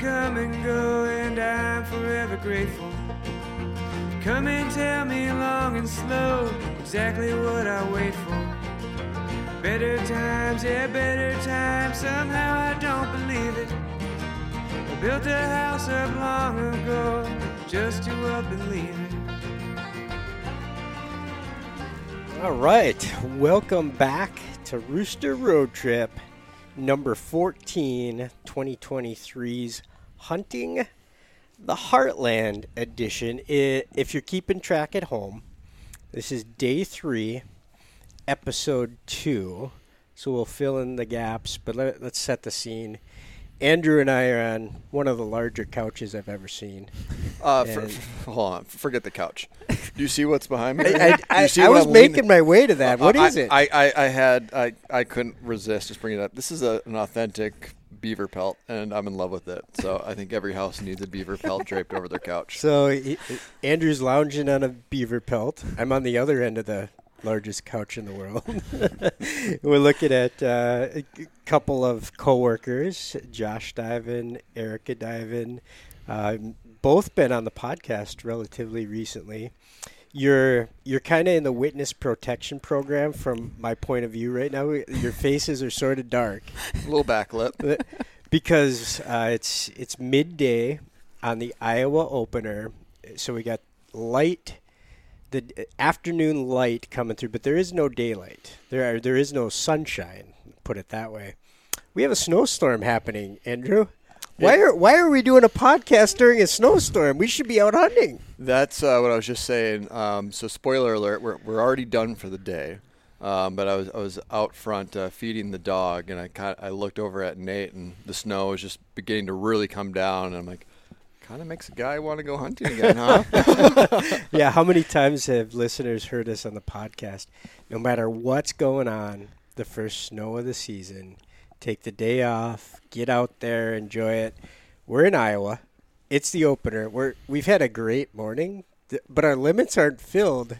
Come and go, and I'm forever grateful. Come and tell me long and slow exactly what I wait for. Better times, yeah, better times. Somehow I don't believe it. I built a house up long ago just to up and leave it. All right, welcome back to Rooster Road Trip number 14, 2023's Hunting the Heartland edition. I- If you're keeping track at home, this is day three, episode two. So we'll fill in the gaps, but let, let's set the scene. Andrew and I are on one of the larger couches I've ever seen. Uh, for, hold on, forget the couch. Do you see what's behind me? I, I, I was I'm leaning- making my way to that. What Uh, is it? I, I, I had I, I couldn't resist just bringing it up. This is a, an authentic beaver pelt, and I'm in love with it. So I think every house needs a beaver pelt draped over their couch. So he, Andrew's lounging on a beaver pelt. I'm on the other end of the largest couch in the world. We're looking at uh, a couple of coworkers, Josh Divan, Erica Divan, uh, both been on the podcast relatively recently. You're you're kind of in the witness protection program from my point of view right now. Your faces are sort of dark A little backlit. because uh, it's it's midday on the Iowa opener, so we got light, the afternoon light coming through, but there is no daylight. There are there is no sunshine. Put it that way. We have a snowstorm happening, Andrew. Why are why are we doing a podcast during a snowstorm? We should be out hunting. That's uh, what I was just saying. Um, so spoiler alert: we're we're already done for the day. Um, but I was I was out front uh, feeding the dog, and I kind I looked over at Nate, and the snow was just beginning to really come down, and I'm like, kind of makes a guy want to go hunting again, huh? yeah, how many times have listeners heard us on the podcast? No matter what's going on, the first snow of the season, take the day off, get out there, enjoy it. We're in Iowa. It's the opener. We're we've had a great morning, but our limits aren't filled.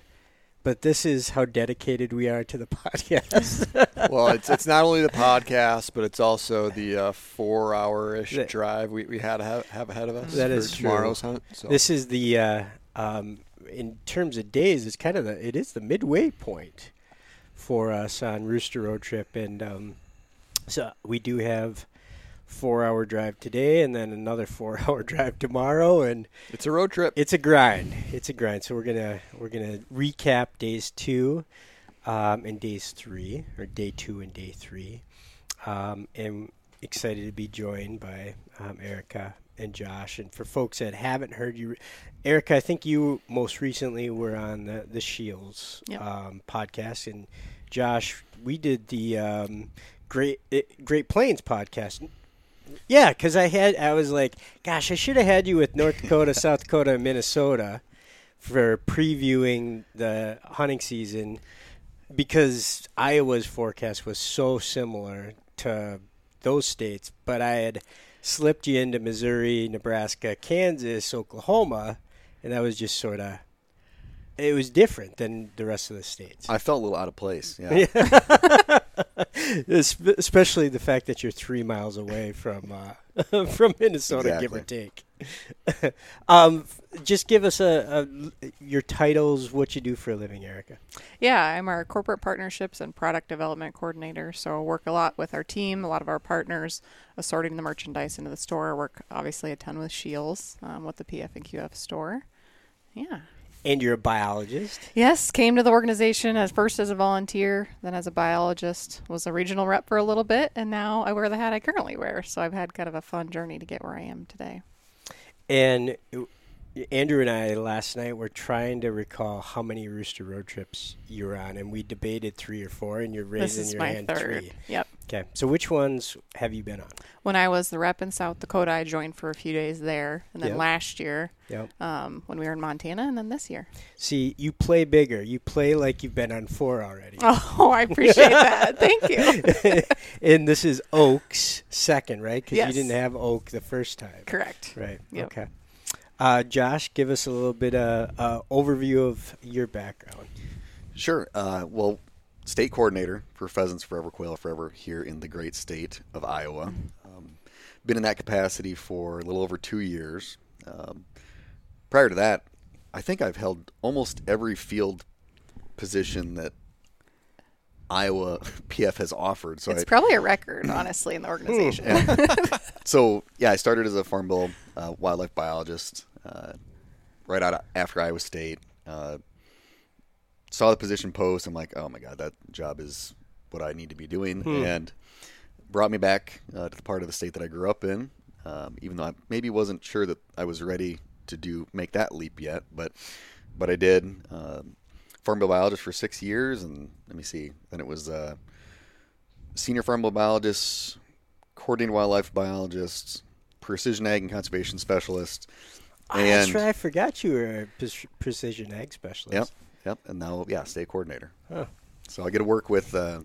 But this is how dedicated we are to the podcast. well, it's it's not only the podcast, but it's also the uh, four hour ish drive we, we had to have, have ahead of us. That for is true. tomorrow's hunt. So. This is the uh, um, in terms of days, it's kind of the it is the midway point for us on Rooster Road Trip, and um, so we do have four hour drive today, and then another four hour drive tomorrow, and it's a road trip. it's a grind. It's a grind. So we're gonna we're gonna recap days two um, and days three, or day two and day three, um, and excited to be joined by um, Erica and Josh. And for folks that haven't heard you, Erica, I think you most recently were on the the Shields Yep. um, podcast, and Josh, we did the um, Great eh, Great Plains podcast. Yeah, because I had I was like, gosh, I should have had you with North Dakota, South Dakota, and Minnesota for previewing the hunting season because Iowa's forecast was so similar to those states, but I had slipped you into Missouri, Nebraska, Kansas, Oklahoma, and that was just sort of it was different than the rest of the states. I felt a little out of place. Yeah. Especially the fact that you're three miles away from uh, from Minnesota, give or take. um, just give us a, a your titles, what you do for a living, Erica. Yeah, I'm our corporate partnerships and product development coordinator. So I work a lot with our team, a lot of our partners, assorting the merchandise into the store. I work obviously a ton with Shields, um, with the PF and QF store. Yeah. And you're a biologist. Yes, came to the organization as first as a volunteer, then as a biologist, was a regional rep for a little bit, and now I wear the hat I currently wear. So I've had kind of a fun journey to get where I am today. And uh, Andrew and I last night were trying to recall how many Rooster road trips you were on, and we debated three or four, and you're raising your hand third. three. Yep. Okay, so which ones have you been on? When I was the rep in South Dakota, I joined for a few days there, and then Yep. last year Yep. um, when we were in Montana, and then this year. See, you play bigger. You play like you've been on four already. Oh, I appreciate that. Thank you. and this is Oak's second, right? Because Yes. you didn't have Oak the first time. Correct. Right. Yep. Okay. Uh, Josh, give us a little bit of uh, overview of your background. Sure. Uh, well, state coordinator for Pheasants Forever, Quail Forever here in the great state of Iowa. Um, been in that capacity for a little over two years. Um, prior to that, I think I've held almost every field position that Iowa PF has offered. So it's I, probably a record, honestly, in the organization. so yeah, I started as a farm bill uh, wildlife biologist uh, right out of, after Iowa State. Uh, saw the position post. I'm like, oh my god, that job is what I need to be doing, and brought me back uh, to the part of the state that I grew up in. Um, even though I maybe wasn't sure that I was ready to do make that leap yet, but but I did. Um, farm bill biologist for six years, and let me see. Then it was uh, senior farm bill biologist, coordinating wildlife biologist, precision ag and conservation specialist, Ah, That's right. I forgot you were a precision ag specialist. yep, yep, and now yeah, state coordinator. Huh. So I get to work with uh,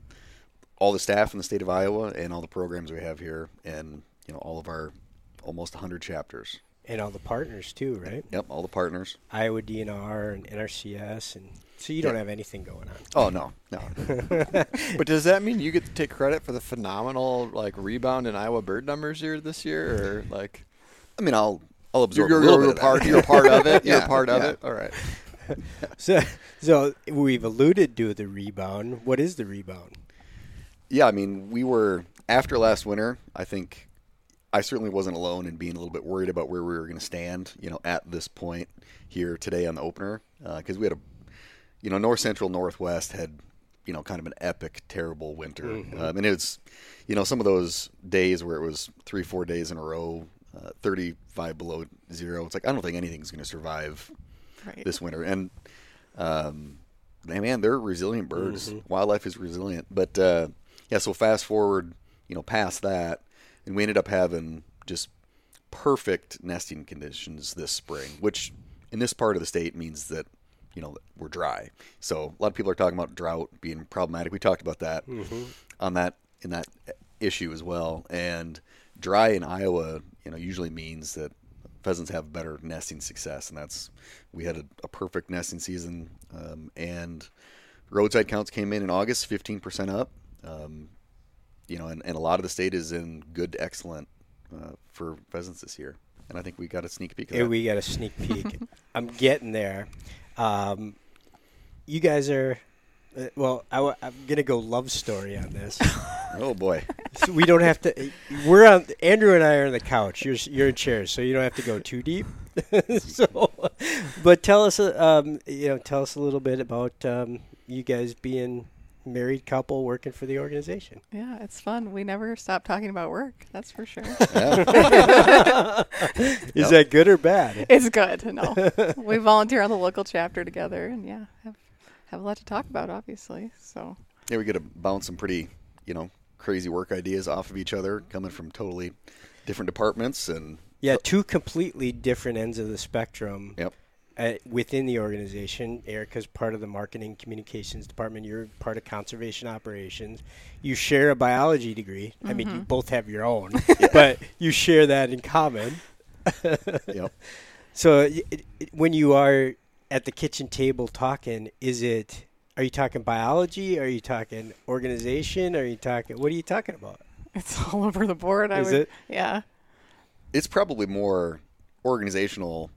all the staff in the state of Iowa and all the programs we have here, and you know all of our almost 100 chapters. And all the partners too, right? Yep, all the partners. Iowa DNR and NRCS, and so you don't Yeah. have anything going on. Oh no, no, But does that mean you get to take credit for the phenomenal like rebound in Iowa bird numbers here this year, or like I mean I'll I'll absorb you're, a little you're, bit you're of part that. you're part of it? You're Yeah, part of yeah. it. All right. So, so we've alluded to the rebound. What is the rebound? Yeah, I mean, we were after last winter. I think I certainly wasn't alone in being a little bit worried about where we were going to stand. You know, at this point here today on the opener, because we had a, you know, North Central Northwest had, you know, kind of an epic, terrible winter, um, and it's, you know, some of those days where it was three, four days in a row, uh, thirty-five below zero. It's like I don't think anything's going to survive Right. this winter. And um, man, man, they're resilient birds. Wildlife is resilient. But uh, yeah, so fast forward, you know, past that, and we ended up having just perfect nesting conditions this spring, which in this part of the state means that you know we're dry. So a lot of people are talking about drought being problematic. We talked about that on that in that issue as well. And dry in Iowa, you know, usually means that pheasants have better nesting success, and that's we had a, a perfect nesting season, um, and roadside counts came in in August, fifteen percent up. Um, you know, and, and a lot of the state is in good to excellent uh, for pheasants this year, and I think we got a sneak peek of we got a sneak peek. I'm getting there. Um, you guys are. Uh, well, I, am gonna go love story on this. oh boy, so we don't have to. We're on. Andrew and I are on the couch. You're you're in chairs, so you don't have to go too deep. so, but tell us, uh, um, you know, tell us a little bit about um, you guys being married couple working for the organization. Yeah, it's fun. We never stop talking about work. That's for sure. Is that good or bad? it's good. No, we volunteer on the local chapter together, and yeah, have have a lot to talk about, obviously. So yeah, we get to bounce some pretty, you know, crazy work ideas off of each other, coming from totally different departments, and Yeah, two completely different ends of the spectrum. yep, uh, within the organization. Erica's part of the marketing communications department. You're part of conservation operations. You share a biology degree. I mean, you both have your own, but you share that in common. yep. So, it, it, when you are at the kitchen table talking, is it? Are you talking biology? Are you talking organization? Are you talking? What are you talking about? it's all over the board. I Is would, it? Yeah. It's probably more organizational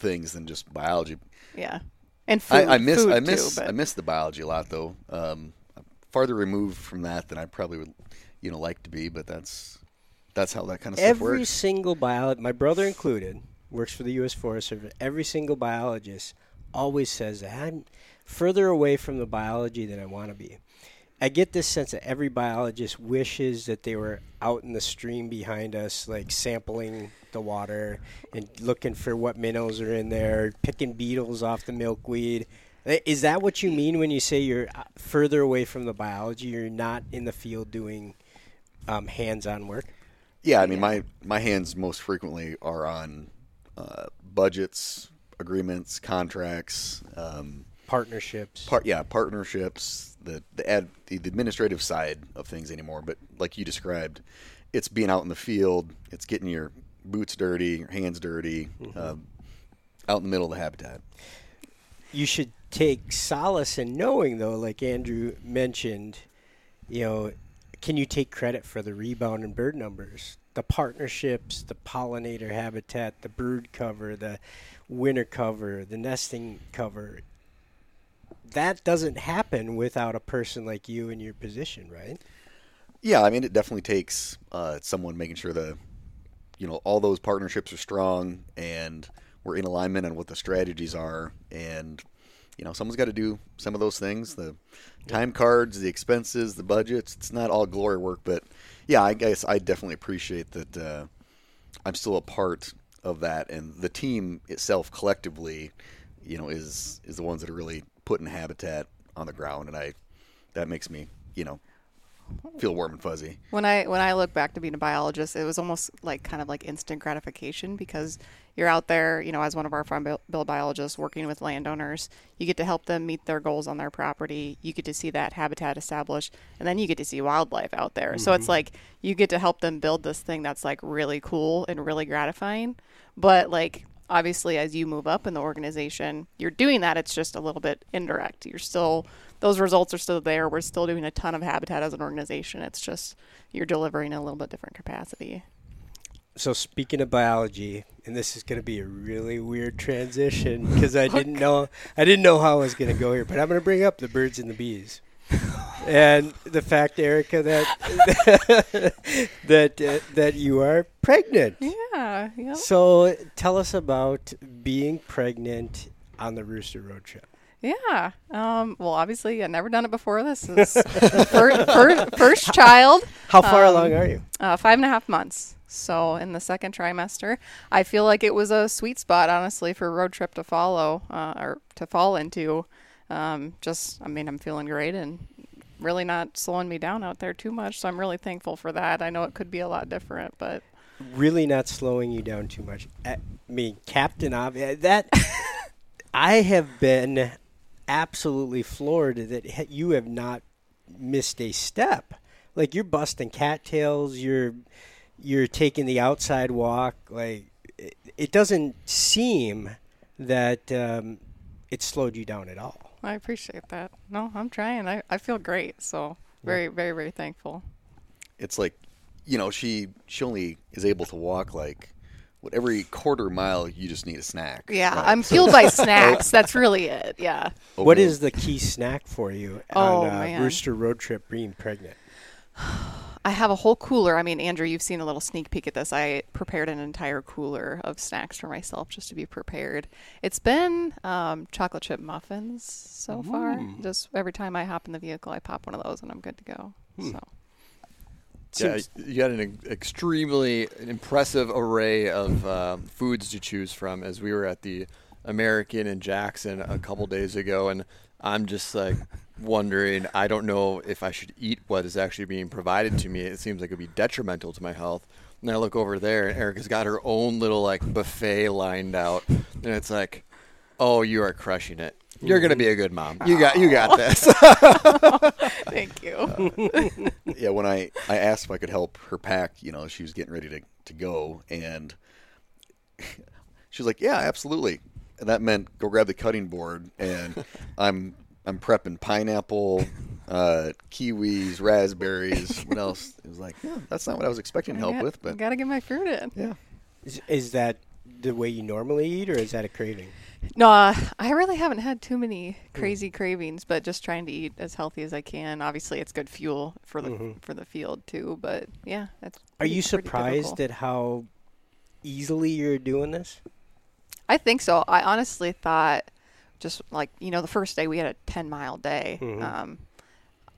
things than just biology. Yeah. And food. I, I miss food I miss too, but I miss the biology a lot though. Um, I'm farther removed from that than I probably would, you know, like to be. But that's that's how that kind of stuff Every works. single biologist, my brother included, works for the U.S. Forest Service. Every single biologist always says that I'm further away from the biology than I want to be. I get this sense that every biologist wishes that they were out in the stream behind us, like sampling the water and looking for what minnows are in there, picking beetles off the milkweed. Is that what you mean when you say you're uh, further away from the biology? You're not in the field doing um, hands-on work. Yeah, I mean, my my hands most frequently are on uh, budgets, agreements, contracts. Um, partnerships. part yeah partnerships the the ad the, the administrative side of things anymore but like you described it's being out in the field it's getting your boots dirty your hands dirty um, out in the middle of the habitat you should take solace in knowing, though, like Andrew mentioned, you know, can you take credit for the rebound in bird numbers the partnerships, the pollinator habitat, the brood cover, the winter cover, the nesting cover. That doesn't happen without a person like you in your position, right? Yeah, I mean, it definitely takes uh, someone making sure the, you know, all those partnerships are strong and we're in alignment on what the strategies are. And, you know, someone's got to do some of those things the time cards, the expenses, the budgets. It's not all glory work, but yeah, I guess I definitely appreciate that uh, I'm still a part of that. And the team itself collectively, you know, is, is the ones that are really putting habitat on the ground. And I, that makes me, you know, feel warm and fuzzy. When I when I look back to being a biologist, it was almost like kind of like instant gratification because you're out there, you know, as one of our farm bill, bill biologists working with landowners, you get to help them meet their goals on their property. You get to see that habitat established, and then you get to see wildlife out there. So it's mm-hmm. like you get to help them build this thing that's like really cool and really gratifying. But like obviously as you move up in the organization, you're doing that. It's just a little bit indirect. You're still those results are still there. We're still doing a ton of habitat as an organization. It's just you're delivering in a little bit different capacity. So speaking of biology, and this is going to be a really weird transition because I didn't know I didn't know how I was going to go here, but I'm going to bring up the birds and the bees, and the fact, Erica, that that uh, that you are pregnant. Yeah, yeah. So tell us about being pregnant on the Rooster Road trip. Yeah. Um, well, obviously, I've never done it before. This is first, first, first child. How far Um, along are you? Uh, five and a half months. So in the second trimester, I feel like it was a sweet spot, honestly, for a road trip to follow uh, or to fall into. Um, just, I mean, I'm feeling great and really not slowing me down out there too much. So I'm really thankful for that. I know it could be a lot different, but Really not slowing you down too much. I mean, Captain Obvious. That I have been absolutely floored that you have not missed a step. Like you're busting cattails. You're you're taking the outside walk. Like it, it doesn't seem that um, it slowed you down at all. I appreciate that. No, I'm trying. I, I feel great. So very, very, very thankful. it's like you know she she only is able to walk like what every quarter mile you just need a snack Yeah, right? I'm fueled by snacks. That's really it. Yeah. What Oatmeal. the key snack for you Oh, on uh, man. Rooster Road Trip being pregnant? I have a whole cooler. I mean, Andrew, you've seen a little sneak peek at this. I prepared an entire cooler of snacks for myself just to be prepared. It's been um, chocolate chip muffins so far. Just every time I hop in the vehicle, I pop one of those and I'm good to go. So Yeah, you got an extremely impressive array of um, foods to choose from. As we were at the AmericInn in Jackson a couple days ago, and I'm just like wondering. I don't know if I should eat what is actually being provided to me. It seems like it'd be detrimental to my health. And I look over there, and Erica's got her own little like buffet lined out, and it's like, oh, you are crushing it. You're gonna be a good mom. You got you got this. thank you. yeah when i i asked if i could help her pack you know she was getting ready to to go and she was like yeah absolutely and that meant go grab the cutting board and i'm i'm prepping pineapple uh kiwis raspberries what else it was like yeah that's not what i was expecting help I with but gotta get my fruit in. yeah Is, is that the way you normally eat, or is that a craving? No, uh, I really haven't had too many crazy cravings, but just trying to eat as healthy as I can. Obviously, it's good fuel for the for the field too. But yeah, that's. Are you surprised typical. at how easily you're doing this? I think so. I honestly thought, just like you know, the first day we had a ten mile day. Um,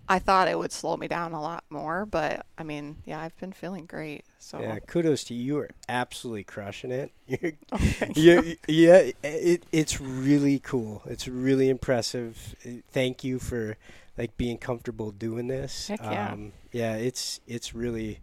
I thought it would slow me down a lot more, but I mean, yeah, I've been feeling great. So Yeah, kudos to you. You are absolutely crushing it. You're, Oh, you're, yeah, it, it's really cool. It's really impressive. Uh, Thank you for like being comfortable doing this. Heck yeah. Um, yeah, it's it's really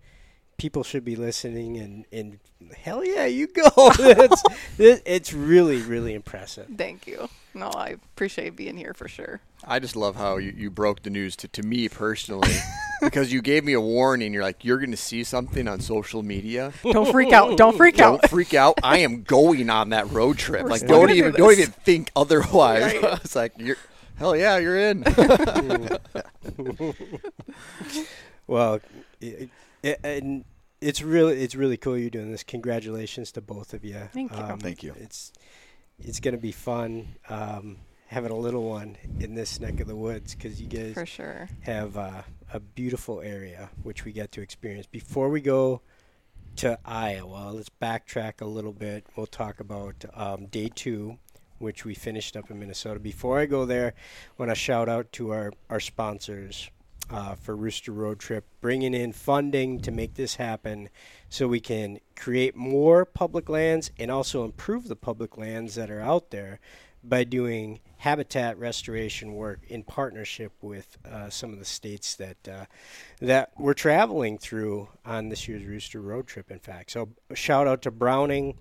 people should be listening and and hell yeah, you go. it's it, it's really really impressive. Thank you. No, I appreciate being here for sure. I just love how you, you broke the news to, to me personally because you gave me a warning. You're like, you're going to see something on social media. Don't freak out. Don't freak out. Don't freak out. I am going on that road trip. We're like, don't even do don't even think otherwise. Right. it's like you're hell yeah, you're in. Well, i i and it's really it's really cool you're doing this. Congratulations to both of you. Thank you. Thank you. It's it's gonna be fun um, having a little one in this neck of the woods because you guys For sure. have uh, a beautiful area which we get to experience. Before we go to Iowa, let's backtrack a little bit. We'll talk about um, day two, which we finished up in Minnesota. Before I go there, I want to shout out to our, our sponsors uh, for Rooster Road Trip, bringing in funding to make this happen so we can create more public lands and also improve the public lands that are out there by doing habitat restoration work in partnership with uh, some of the states that uh, that we're traveling through on this year's Rooster Road Trip. In fact, so shout out to Browning,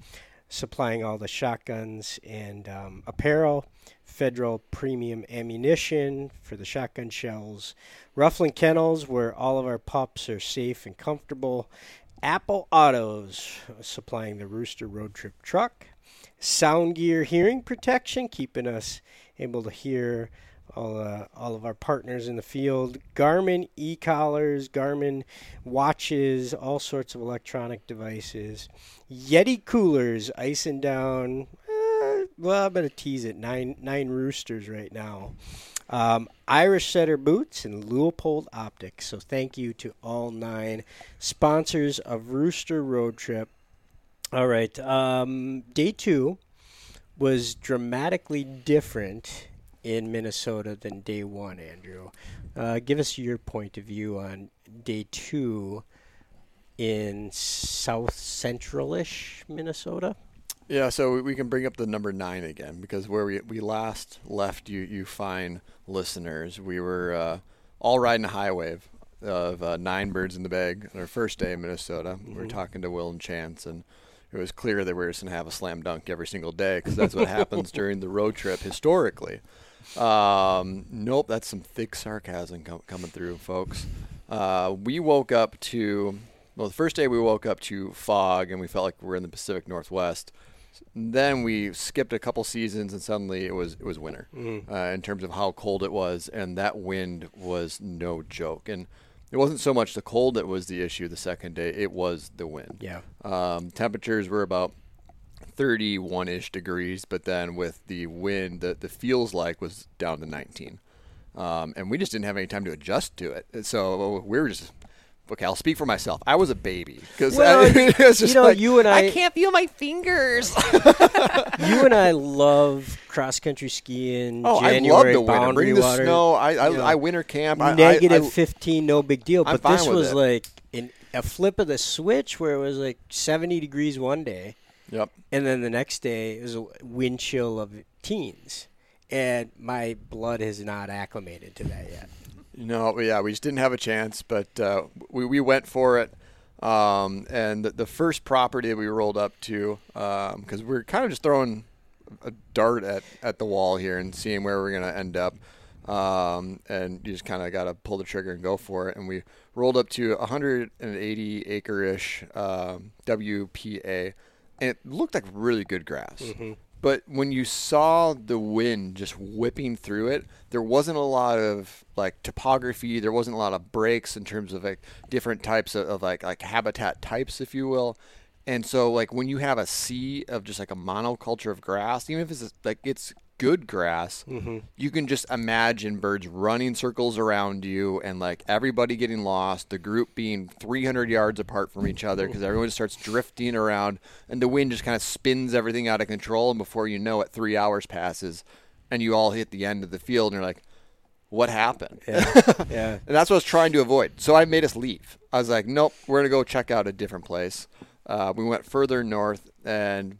supplying all the shotguns and um, apparel. Federal premium ammunition for the shotgun shells. Ruff Land Kennels, where all of our pups are safe and comfortable. Apple Autos, supplying the Rooster Road Trip truck. Sound Gear hearing protection, keeping us able to hear all, uh, all of our partners in the field. Garmin e collars, Garmin watches, all sorts of electronic devices. Yeti coolers, icing down. Well, I'm gonna tease it. Nine nine roosters right now. Um, Irish Setter Boots and Leupold Optics. So thank you to all nine sponsors of Rooster Road Trip. All right. Um, day two was dramatically different in Minnesota than day one, Andrew. Uh, give us your point of view on day two in south central-ish Minnesota. Yeah, so we- can bring up the number nine again because where we we last left you, you fine listeners, we were uh, all riding a high wave of uh, nine birds in the bag on our first day in Minnesota. We were talking to Will and Chance, and it was clear that we were just gonna have a slam dunk every single day because that's what happens during the road trip historically. Um, nope, that's some thick sarcasm com- coming through, folks. Uh, we woke up to well, the first day we woke up to fog, and we felt like we were in the Pacific Northwest. Then we skipped a couple seasons, and suddenly it was it was winter uh, in terms of how cold it was, and that wind was no joke. And it wasn't so much the cold that was the issue the second day; it was the wind. Yeah. Um, temperatures were about 31 ish degrees, but then with the wind, the, the feels like was down to 19. Um, and we just didn't have any time to adjust to it. So we were just, okay, I'll speak for myself. I was a baby. Because Well, it just you know, like, you and I, I can't feel my fingers. you and I love cross country skiing. oh, I love the winter. boundary Bring the water. snow. I, I, you know, I winter camp. I- I- I, 15, no big deal. I'm but this with was it. like in a flip of the switch where it was like 70 degrees one day, Yep. and then the next day it was a wind chill of teens. And my blood has not acclimated to that yet. No, yeah, we just didn't have a chance, but uh, we, we went for it. Um, and the, first property we rolled up to, because we we're kind of just throwing a dart at, at the wall here and seeing where we're going to end up. Um, and you just kind of got to pull the trigger and go for it. And we rolled up to 180 acre ish um, WPA, and it looked like really good grass. But when you saw the wind just whipping through it, there wasn't a lot of like topography. There wasn't a lot of breaks in terms of like different types of, of like like habitat types, if you will. And so like when you have a sea of just like a monoculture of grass, even if it's like it's good grass, you can just imagine birds running circles around you and like everybody getting lost, the group being 300 yards apart from each other because everyone starts drifting around and the wind just kind of spins everything out of control. And before you know it, three hours passes and you all hit the end of the field and you're like, what happened? Yeah. yeah. And that's what I was trying to avoid. So I made us leave. I was like, nope, we're going to go check out a different place. Uh, we went further north, and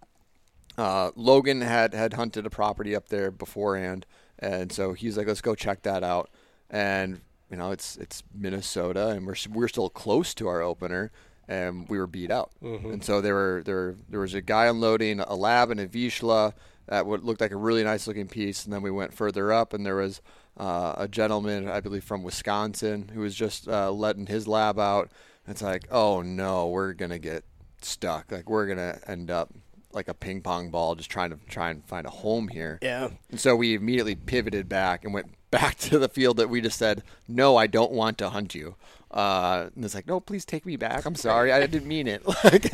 uh, Logan had, had hunted a property up there beforehand. And so he's like, let's go check that out. And, you know, it's it's Minnesota, and we're, we're still close to our opener, and we were beat out. And so there were there there was a guy unloading a lab and a Vizsla that would looked like a really nice looking piece. And then we went further up, and there was uh, a gentleman, I believe from Wisconsin, who was just uh, letting his lab out. It's like, oh no, we're gonna get stuck. Like we're gonna end up like a ping pong ball, just trying to try and find a home here. Yeah. And so we immediately pivoted back and went back to the field that we just said, "No, I don't want to hunt you." Uh, and it's like, "No, please take me back. I'm sorry, I didn't mean it. like,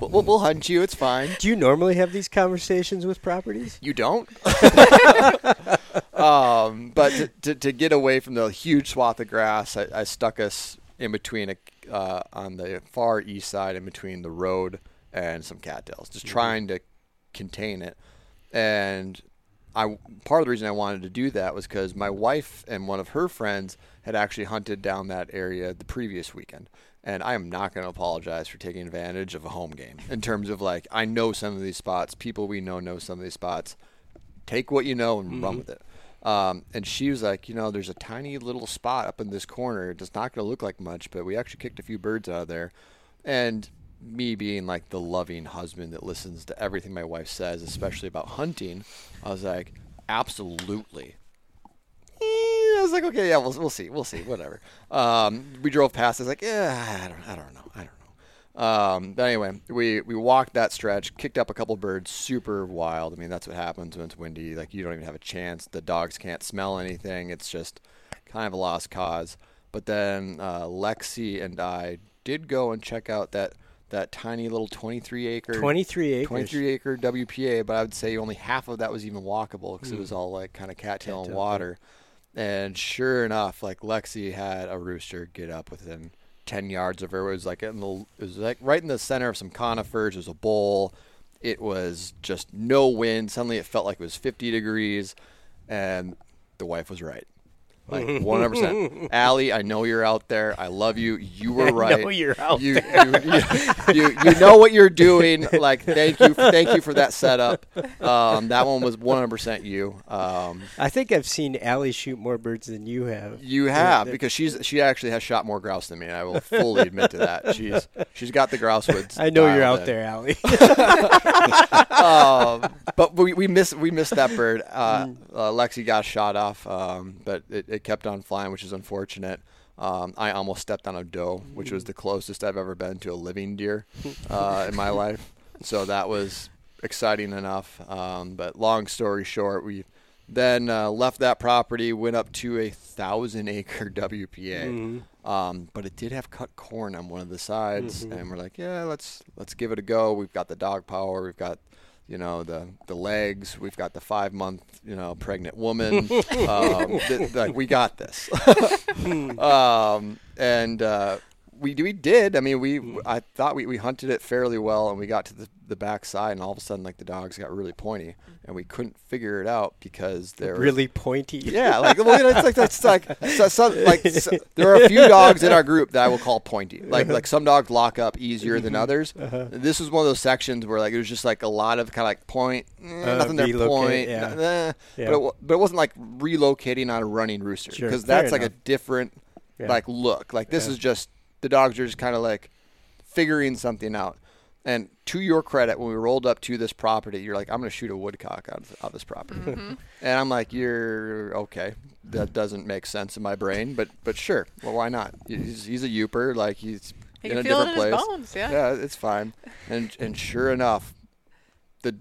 we'll, we'll hunt you. It's fine." Do you normally have these conversations with properties? You don't. um, but to, to, to get away from the huge swath of grass, I, I stuck us in between a, uh, on the far east side, in between the road and some cattails, just trying to contain it. And I part of the reason I wanted to do that was because my wife and one of her friends had actually hunted down that area the previous weekend. And I am not going to apologize for taking advantage of a home game in terms of like I know some of these spots, people we know know some of these spots. Take what you know and run with it. Um, and she was like, you know, there's a tiny little spot up in this corner. It's not going to look like much, but we actually kicked a few birds out of there. And me being like the loving husband that listens to everything my wife says, especially about hunting, I was like, absolutely. Eh, I was like, okay, yeah, we'll, we'll see, we'll see, whatever. Um, we drove past. I was like, yeah, I don't, I don't know, I don't know. Um, but anyway, we we walked that stretch, kicked up a couple birds, super wild. I mean, that's what happens when it's windy. Like you don't even have a chance. The dogs can't smell anything. It's just kind of a lost cause. But then uh, Lexi and I did go and check out that that tiny little 23 acre 23 acres. 23 acre WPA, but I would say only half of that was even walkable because it was hmm. all like kind of cattail and water. And sure enough, like Lexi had a rooster get up within 10 yards of her. It was like in the, it was like right in the center of some conifers. There's a bowl. It was just no wind. Suddenly it felt like it was 50 degrees, and the wife was right. Like 100%. Allie, I know you're out there. I love you. You were I right. know you're out you, You, you, you, you know what you're doing. Like, thank you, thank you for that setup. Um, that one was 100% you. Um, I think I've seen Allie shoot more birds than you have. you have because she's she actually has shot more grouse than me. And I will fully admit to that. She's she's got the grouse woods. I know you're out in. there, Allie. um, but we, we missed we missed that bird. Uh, Mm. uh, Lexi got shot off, um, but it, it kept on flying, which is unfortunate. Um, I almost stepped on a doe, which Mm. was the closest I've ever been to a living deer uh, in my life. So that was exciting enough. Um, but long story short, we then uh, left that property, went up to a thousand acre WPA. Mm-hmm. Um, but it did have cut corn on one of the sides, Mm-hmm. and we're like, yeah, let's let's give it a go. We've got the dog power, we've got you know the the legs, we've got the five month you know pregnant woman. um, th- like we got this, um, and uh, we we did. I mean, we I thought we, we hunted it fairly well, and we got to the the back side, and all of a sudden, like the dogs got really pointy, and we couldn't figure it out because they're really pointy. yeah, like well, you know, it's like that's like so, some, like so, there are a few dogs in our group that I will call pointy. Like like some dogs lock up easier than others. This was one of those sections where like it was just like a lot of kind of like point, eh, Uh, nothing there, point, yeah. n- eh. Yeah. but it, but it wasn't like relocating on a running rooster because fair that's like a different Yeah. like look. Like this Yeah. is just the dogs are just kind of like figuring something out. And to your credit, when we rolled up to this property, you're like, I'm going to shoot a woodcock out of, out of this property. and I'm like, you're okay. That doesn't make sense in my brain, but but sure. Well, why not? He's, he's a Yooper. Like he's He in a feel it different in his place. bones, yeah. yeah, it's fine. And and sure enough, the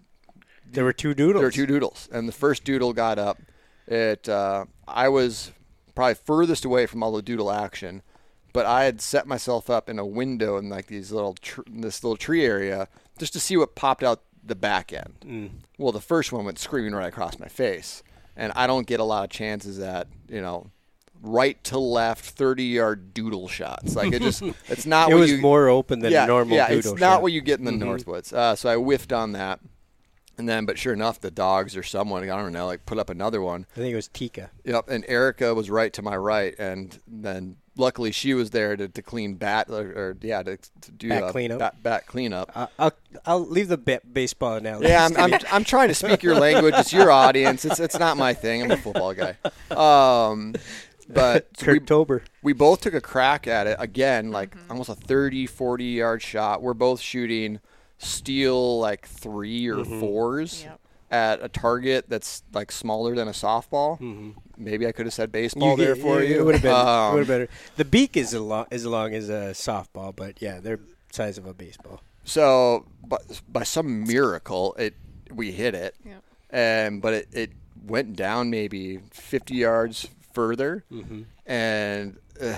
There were two doodles. there were two doodles, and the first doodle got up. It uh, I was probably furthest away from all the doodle action, but I had set myself up in a window in like these little tr- this little tree area just to see what popped out the back end. Mm. Well, the first one went screaming right across my face, and I don't get a lot of chances at you know right to left 30 yard doodle shots like it just it's not It what was you, more open than yeah, a normal yeah, doodle it's not shot. Mm-hmm. what you get in the Northwoods. Uh, so I whiffed on that, and then, but sure enough, the dogs or someone I don't know, like put up another one. I think it was Tika. Yep, and Erica was right to my right, and then luckily she was there to, to clean bat or, or yeah to, to do Bat cleanup? Bat, bat cleanup. I- I'll I'll leave the ba- baseball analogy. Yeah, I'm, I'm, I'm trying to speak your language. It's your audience. It's it's not my thing. I'm a football guy. Um, but we, we both took a crack at it again, like almost a 30, 40 yard shot. We're both shooting steel like three or Mm-hmm. fours Yep. at a target that's like smaller than a softball. Maybe I could have said baseball Mm-hmm. You there get- for yeah, you. It would have been. Um, it would have been. The beak is as long as long as a softball, but yeah, they're size of a baseball. So, but by some miracle, it we hit it, Yep. and but it, it went down maybe 50 yards further, Mm-hmm. and uh,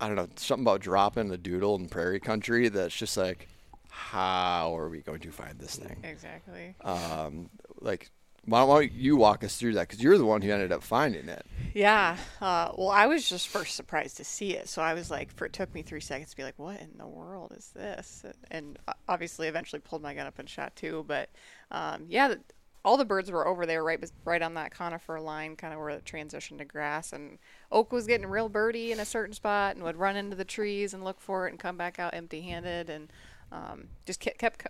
I don't know something about dropping the doodle in prairie country that's just like, how are we going to find this thing? Exactly. Um, like, why don't you walk us through that? Because you're the one who ended up finding it. Yeah. Uh, well, I was just first surprised to see it. So I was like, for it took me three seconds to be like, what in the world is this? And uh, obviously, eventually pulled my gun up and shot too. But um, yeah, the, all the birds were over there, right, right on that conifer line, kind of where it transitioned to grass. And Oak was getting real birdy in a certain spot and would run into the trees and look for it and come back out empty-handed and um, just kept kept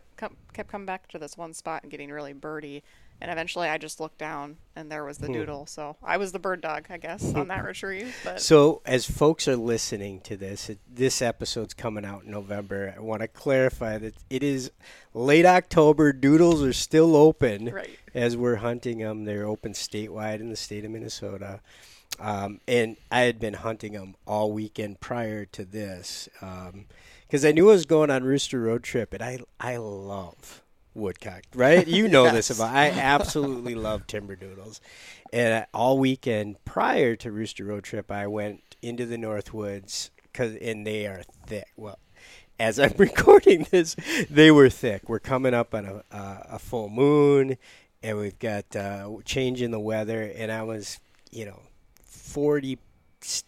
kept coming back to this one spot and getting really birdy. And eventually, I just looked down, and there was the doodle. So I was the bird dog, I guess, on that retrieve. But So, as folks are listening to this, it, this episode's coming out in November. I want to clarify that it is late October. Doodles are still open Right. as we're hunting them. They're open statewide in the state of Minnesota. Um, and I had been hunting them all weekend prior to this because I knew I was going on Rooster Road Trip, and I I love woodcock, right? You know this about. I absolutely love timber doodles, and all weekend prior to Rooster Road Trip, I went into the Northwoods because and they are thick. Well, as I'm recording this, they were thick. We're coming up on a uh, a full moon, and we've got uh, change in the weather, and I was, you know, forty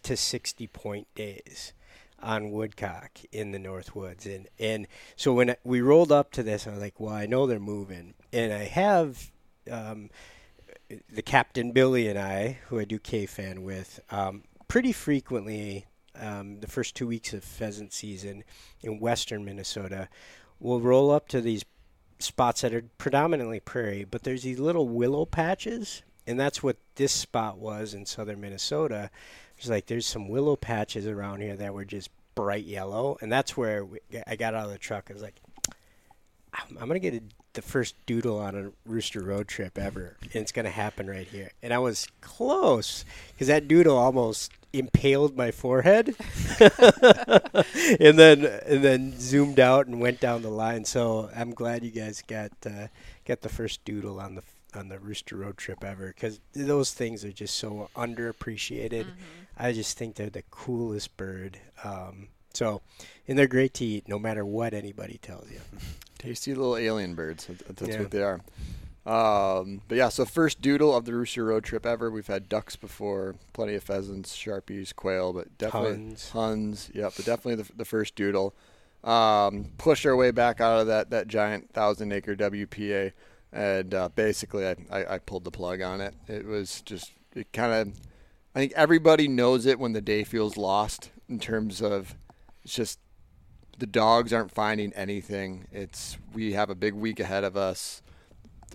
to sixty point days on woodcock in the Northwoods, and and so when we rolled up to this, I was like, well, I know they're moving, and I have. Um, the captain Billy and I, who I do K fan with, um, pretty frequently um, the first two weeks of pheasant season in western Minnesota, we'll roll up to these spots that are predominantly prairie, but there's these little willow patches, and that's what this spot was in southern Minnesota. It's like there's some willow patches around here that were just bright yellow, and that's where we, I got out of the truck. I was like, I'm, I'm gonna get a, the first doodle on a Rooster Road trip ever, and it's gonna happen right here. And I was close because that doodle almost impaled my forehead, and then and then zoomed out and went down the line. So I'm glad you guys got uh, got the first doodle on the on the Rooster Road trip ever because those things are just so underappreciated. I just think they're the coolest bird. Um, so, and they're great to eat no matter what anybody tells you. Tasty little alien birds. That- That's Yeah. what they are. Um, but yeah, so first doodle of the Rooster Road trip ever. We've had ducks before, plenty of pheasants, sharpies, quail, but definitely Huns. Huns. Yep, but definitely the, the first doodle. Um, pushed our way back out of that that giant thousand acre WPA, and uh, basically I, I, I pulled the plug on it. It was just it kind of. I think everybody knows it when the day feels lost in terms of it's just the dogs aren't finding anything. It's we have a big week ahead of us.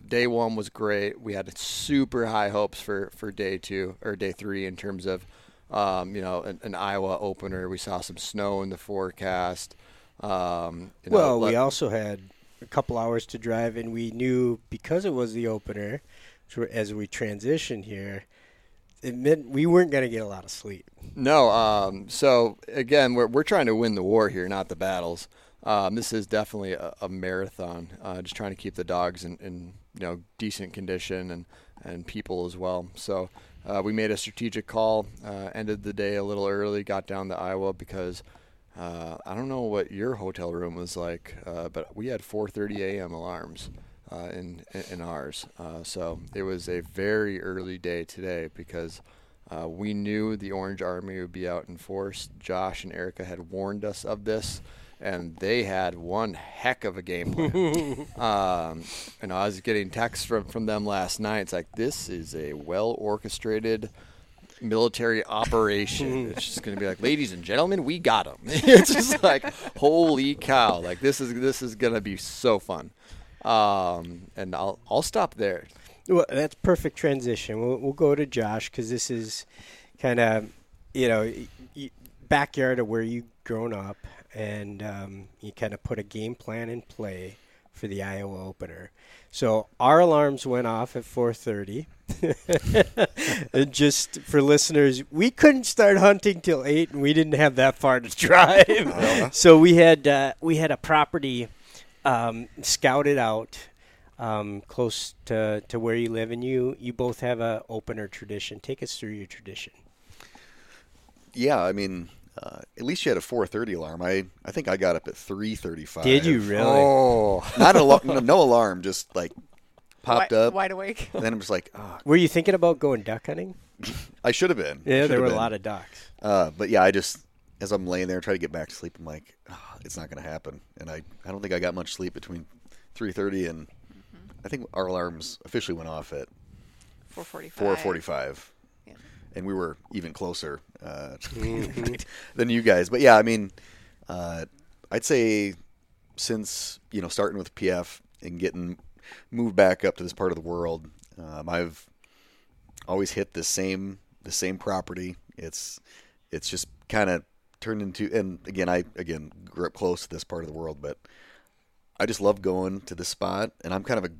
Day one was great. We had super high hopes for, for day two or day three in terms of, um, you know, an, an Iowa opener. We saw some snow in the forecast. Um, you know, Well, we let- also had a couple hours to drive, and we knew because it was the opener, as we transitioned here, it meant we weren't going to get a lot of sleep. No. Um, so again, we're we're trying to win the war here, not the battles. Um, this is definitely a, a marathon. Uh, just trying to keep the dogs in, in you know decent condition and and people as well. So uh, we made a strategic call. Uh, ended the day a little early. Got down to Iowa because. Uh, I don't know what your hotel room was like, uh, but we had 4:30 a.m. alarms uh, in in ours. Uh, so it was a very early day today because uh, we knew the Orange Army would be out in force. Josh and Erica had warned us of this, and they had one heck of a game plan. um, and I was getting texts from, from them last night. It's like, this is a well orchestrated military operation. it's just going to be like, ladies and gentlemen, we got them. it's just like, holy cow! Like this is this is going to be so fun. Um, and I'll I'll stop there. Well, that's perfect transition. We'll, we'll go to Josh because this is kind of, you know, y- y- backyard of where you've grown up, and um, you kind of put a game plan in play for the Iowa opener. So our alarms went off at 4:30. just for listeners, we couldn't start hunting till eight, and we didn't have that far to drive. so we had uh, we had a property um, scouted out um, close to, to where you live, and you you both have a opener tradition. Take us through your tradition. Yeah, I mean, uh, at least you had a 4:30 alarm. I I think I got up at 3:35. Did you really? Oh, Not a lo- no, no alarm, just like popped Wi- up. wide awake. And then I'm just like, oh, Were you thinking about going duck hunting? I should have been. Yeah, Should there have were a lot of ducks. Uh, but yeah, I just as I'm laying there trying to get back to sleep, I'm like, oh, it's not going to happen. And I I don't think I got much sleep between 3:30 and I think our alarms officially went off at 445. 4:45. Yeah. And we were even closer uh, than you guys. But yeah, I mean, uh, I'd say since you know starting with PF and getting moved back up to this part of the world, um, I've always hit the same the same property. It's it's just kind of turned into and again I again grew up close to this part of the world, but I just love going to this spot, and I'm kind of a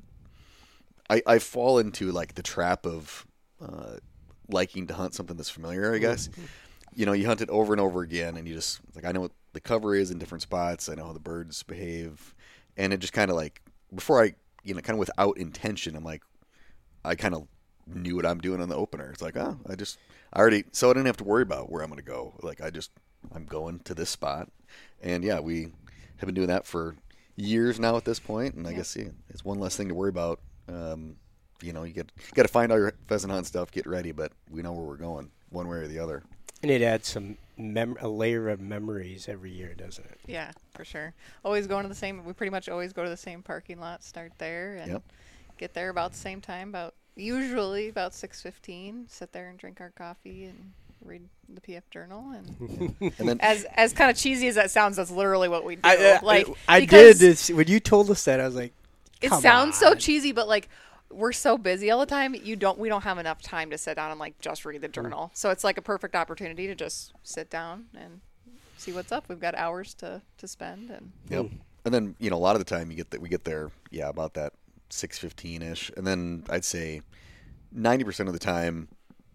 I, I fall into like the trap of uh, liking to hunt something that's familiar. I guess you know you hunt it over and over again, and you just like I know what the cover is in different spots. I know how the birds behave, and it just kind of like before I you know kind of without intention, I'm like I kind of knew what I'm doing on the opener. It's like oh I just I already so I didn't have to worry about where I'm going to go. Like I just I'm going to this spot, and yeah we have been doing that for years now at this point. point, and I Yeah. guess yeah, it's one less thing to worry about. Um, you know, you get got to find all your pheasant hunt stuff, get ready, but we know where we're going, one way or the other. And it adds some mem- a layer of memories every year, doesn't it? Yeah, for sure. Always going to the same. We pretty much always go to the same parking lot. Start there and Yep. get there about the same time. About usually about six fifteen. Sit there and drink our coffee and read the PF Journal. And And then as as kind of cheesy as that sounds, that's literally what we do. I, uh, like I because did this when you told us that. I was like, It Come sounds so cheesy, but like we're so busy all the time. You don't. We don't have enough time to sit down and like just read the journal. So it's like a perfect opportunity to just sit down and see what's up. We've got hours to to spend and. Yep. And then you know a lot of the time you get that we get there, yeah, about that six fifteen ish, and then I'd say ninety percent of the time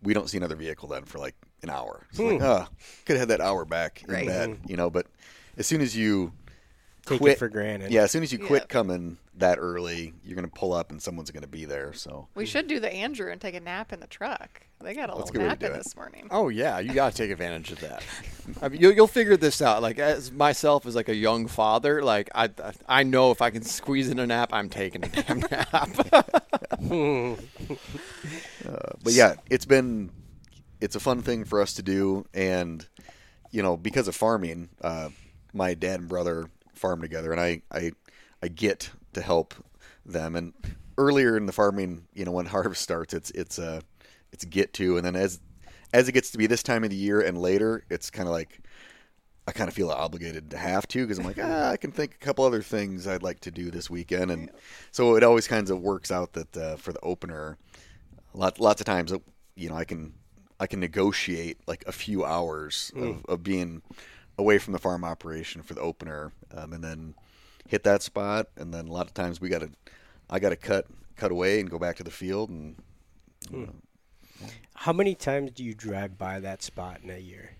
we don't see another vehicle then for like an hour. So like, ah, could have had that hour back in Right. bed, you know. But as soon as you take quit it for granted. yeah, as soon as you quit Yep. coming that early, you're gonna pull up and someone's gonna be there. So We should do the Andrew and take a nap in the truck. They got a That's little good to nap do in this morning. Oh yeah, you got to take advantage of that. I mean, you'll, you'll figure this out. Like as myself as like a young father, like I I know if I can squeeze in a nap, I'm taking a damn nap. but yeah, it's been it's a fun thing for us to do, and you know because of farming, uh, my dad and brother farm together, and I I I get to help them. And earlier in the farming, you know, when harvest starts, it's it's a it's get to, and then as as it gets to be this time of the year and later, it's kind of like I kind of feel obligated to have to because I'm like, ah, I can think a couple other things I'd like to do this weekend, and so it always kind of works out that uh, for the opener, lots lots of times, you know, I can I can negotiate like a few hours of, of being away from the farm operation for the opener, um, and then hit that spot, and then a lot of times we got to I got to cut cut away and go back to the field, and How many times do you drive by that spot in a year?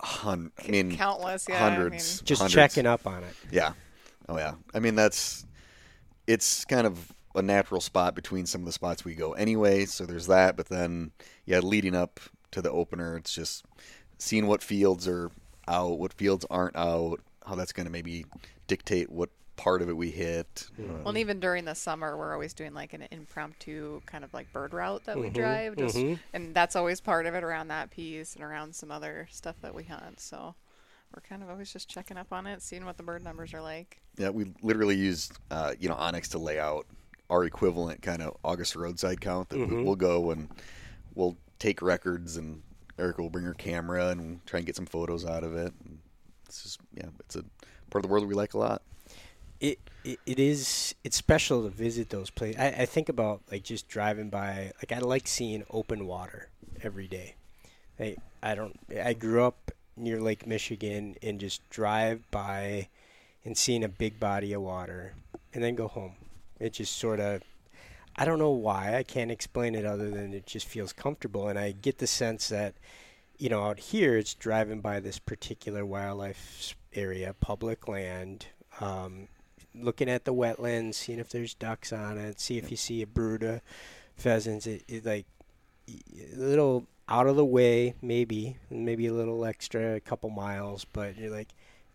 hun- I mean Countless, yeah. hundreds, I mean, Just hundreds. checking up on it. Yeah. Oh yeah. I mean that's it's kind of a natural spot between some of the spots we go anyway, so there's that, but then yeah, leading up to the opener, it's just seeing what fields are out, what fields aren't out, how that's going to maybe dictate what part of it we hit. Mm-hmm. well, and even during the summer, we're always doing like an impromptu kind of like bird route that we mm-hmm. drive, just mm-hmm. and that's always part of it around that piece and around some other stuff that we hunt. So we're kind of always just checking up on it, seeing what the bird numbers are like. Yeah, we literally used uh, you know onX to lay out our equivalent kind of August roadside count that we, we'll go and we'll take records and Erica will bring her camera and try and get some photos out of it. It's just yeah, it's a part of the world we like a lot. It, it it is it's special to visit those places. I, I think about like just driving by. Like I like seeing open water every day. I I don't. I grew up near Lake Michigan and just drive by and seeing a big body of water and then go home. It just sort of. I don't know why. I can't explain it other than it just feels comfortable, and I get the sense that you know, out here it's driving by this particular wildlife area, public land, um, looking at the wetlands, seeing if there's ducks on it, see if you see a brood of pheasants. It, it like a little out of the way, maybe, maybe a little extra, a couple miles, but you're like,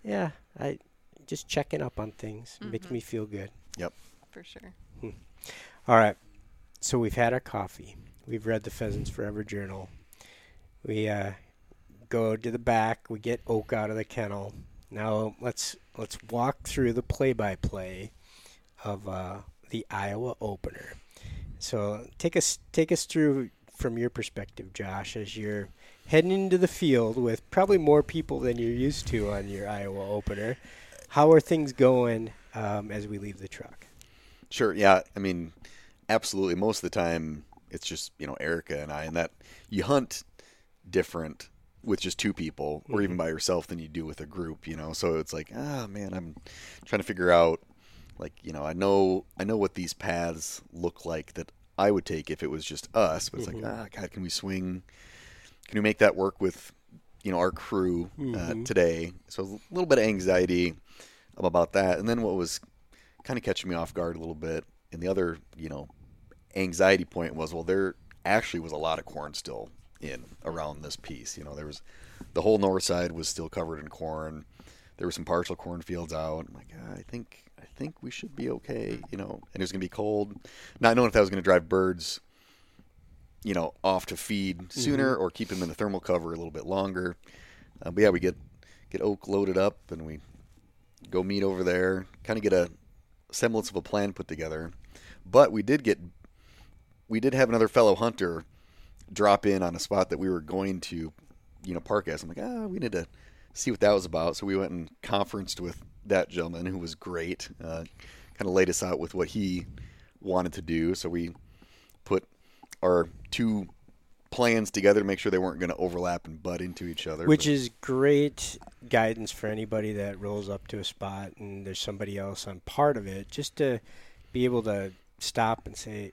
yeah, I just checking up on things It makes me feel good. Yep, for sure. All right, so we've had our coffee. We've read the Pheasants Forever Journal. We uh, go to the back. We get Oak out of the kennel. Now let's let's walk through the play-by-play of uh, the Iowa opener. So take us take us through from your perspective, Josh, as you're heading into the field with probably more people than you're used to on your Iowa opener. How are things going um, as we leave the truck? Sure. Yeah. I mean, absolutely. Most of the time, it's just you know Erica and I, and that you hunt different with just two people, or even by yourself, than you do with a group. You know, so it's like, ah, man, I'm trying to figure out, like, you know, I know, I know what these paths look like that I would take if it was just us, but it's like, ah, God, can we swing? Can we make that work with, you know, our crew uh, today? So a little bit of anxiety about that, and then what was kind of catching me off guard a little bit. And the other, you know, anxiety point was, well, there actually was a lot of corn still in around this piece. You know, there was the whole north side was still covered in corn. There were some partial cornfields out. I'm like, ah, I think, I think we should be okay. You know, and it was gonna be cold. Not knowing if that was gonna drive birds, you know, off to feed sooner or keep them in the thermal cover a little bit longer. Uh, but yeah, we get get oak loaded up and we go meet over there. Kind of get a semblance of a plan put together. But we did get we did have another fellow hunter drop in on a spot that we were going to, you know, park as. I'm like, ah, we need to see what that was about. So we went and conferenced with that gentleman who was great. Uh, kind of laid us out with what he wanted to do. So we put our two plans together to make sure they weren't going to overlap and butt into each other. Which But- is great guidance for anybody that rolls up to a spot and there's somebody else on part of it, just to be able to stop and say,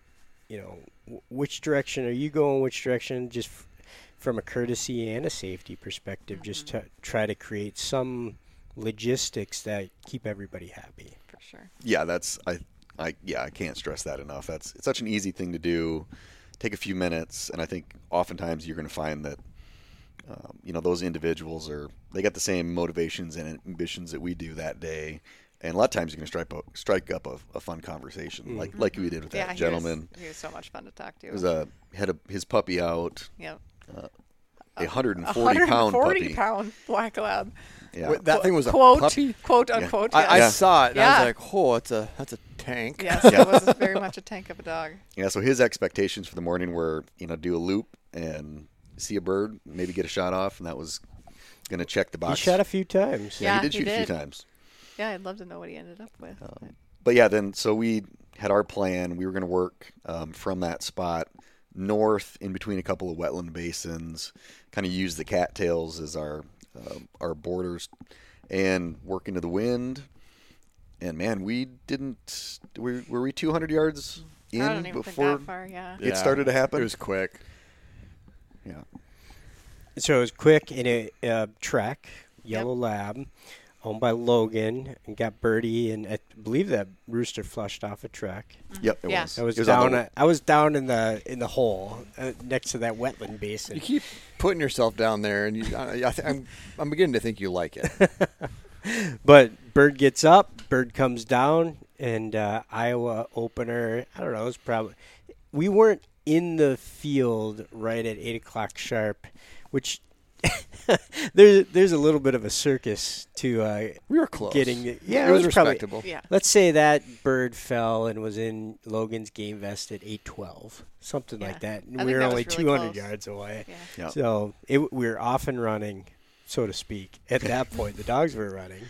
you know, wh- which direction are you going, which direction, just f- from a courtesy and a safety perspective, just to try to create some logistics that keep everybody happy. For sure. yeah, that's I, I yeah, I can't stress that enough. That's it's such an easy thing to do. Take a few minutes, and I think oftentimes you're going to find that um, you know those individuals are they got the same motivations and ambitions that we do that day, and a lot of times you can strike up, strike up a, a fun conversation mm. like like we did with yeah, that he gentleman. Was, he was so much fun to talk to. It was a had a, his puppy out, yep. Uh, a 140 140 pound puppy. pound black lab. Yeah. Wait, that thing was a quote, puppy. quote unquote. I, I yes. saw it. And I was like, oh, it's a that's a tank. yes, Yeah. it was very much a tank of a dog. Yeah, so his expectations for the morning were, you know, do a loop and see a bird, maybe get a shot off, and that was going to check the He box. shot a few times. yeah, Yeah, he did he shoot a few times. Yeah, I'd love to know what he ended up with. But yeah, then so we had our plan. We were going to work um, from that spot north in between a couple of wetland basins, kind of use the cattails as our um our borders, and work into the wind. And man, we didn't. Were, were we 200 yards in I don't even before think that far. Yeah. it started to happen? It was quick. yeah. So it was quick in a uh, Trek Yellow Lab, owned by Logan, and got Birdie, and I believe that rooster flushed off a Trek. Yep, it Yeah. was. I was, It was down. the- I was down in the in the hole uh, next to that wetland basin. You keep putting yourself down there, and you, I, I th- I'm I'm beginning to think you like it. But Bird gets up, Bird comes down, and uh, Iowa opener. I don't know. It was probably we weren't in the field right at eight o'clock sharp, which there's there's a little bit of a circus to uh, We were close. getting. Yeah, it was, probably- respectable. Yeah. Let's say that bird fell and was in Logan's game vest at eight twelve, something Yeah. like that. And think we were that only really two hundred yards away. Yeah. Yeah. So it, we were off and running, so to speak. At that point, the dogs were running,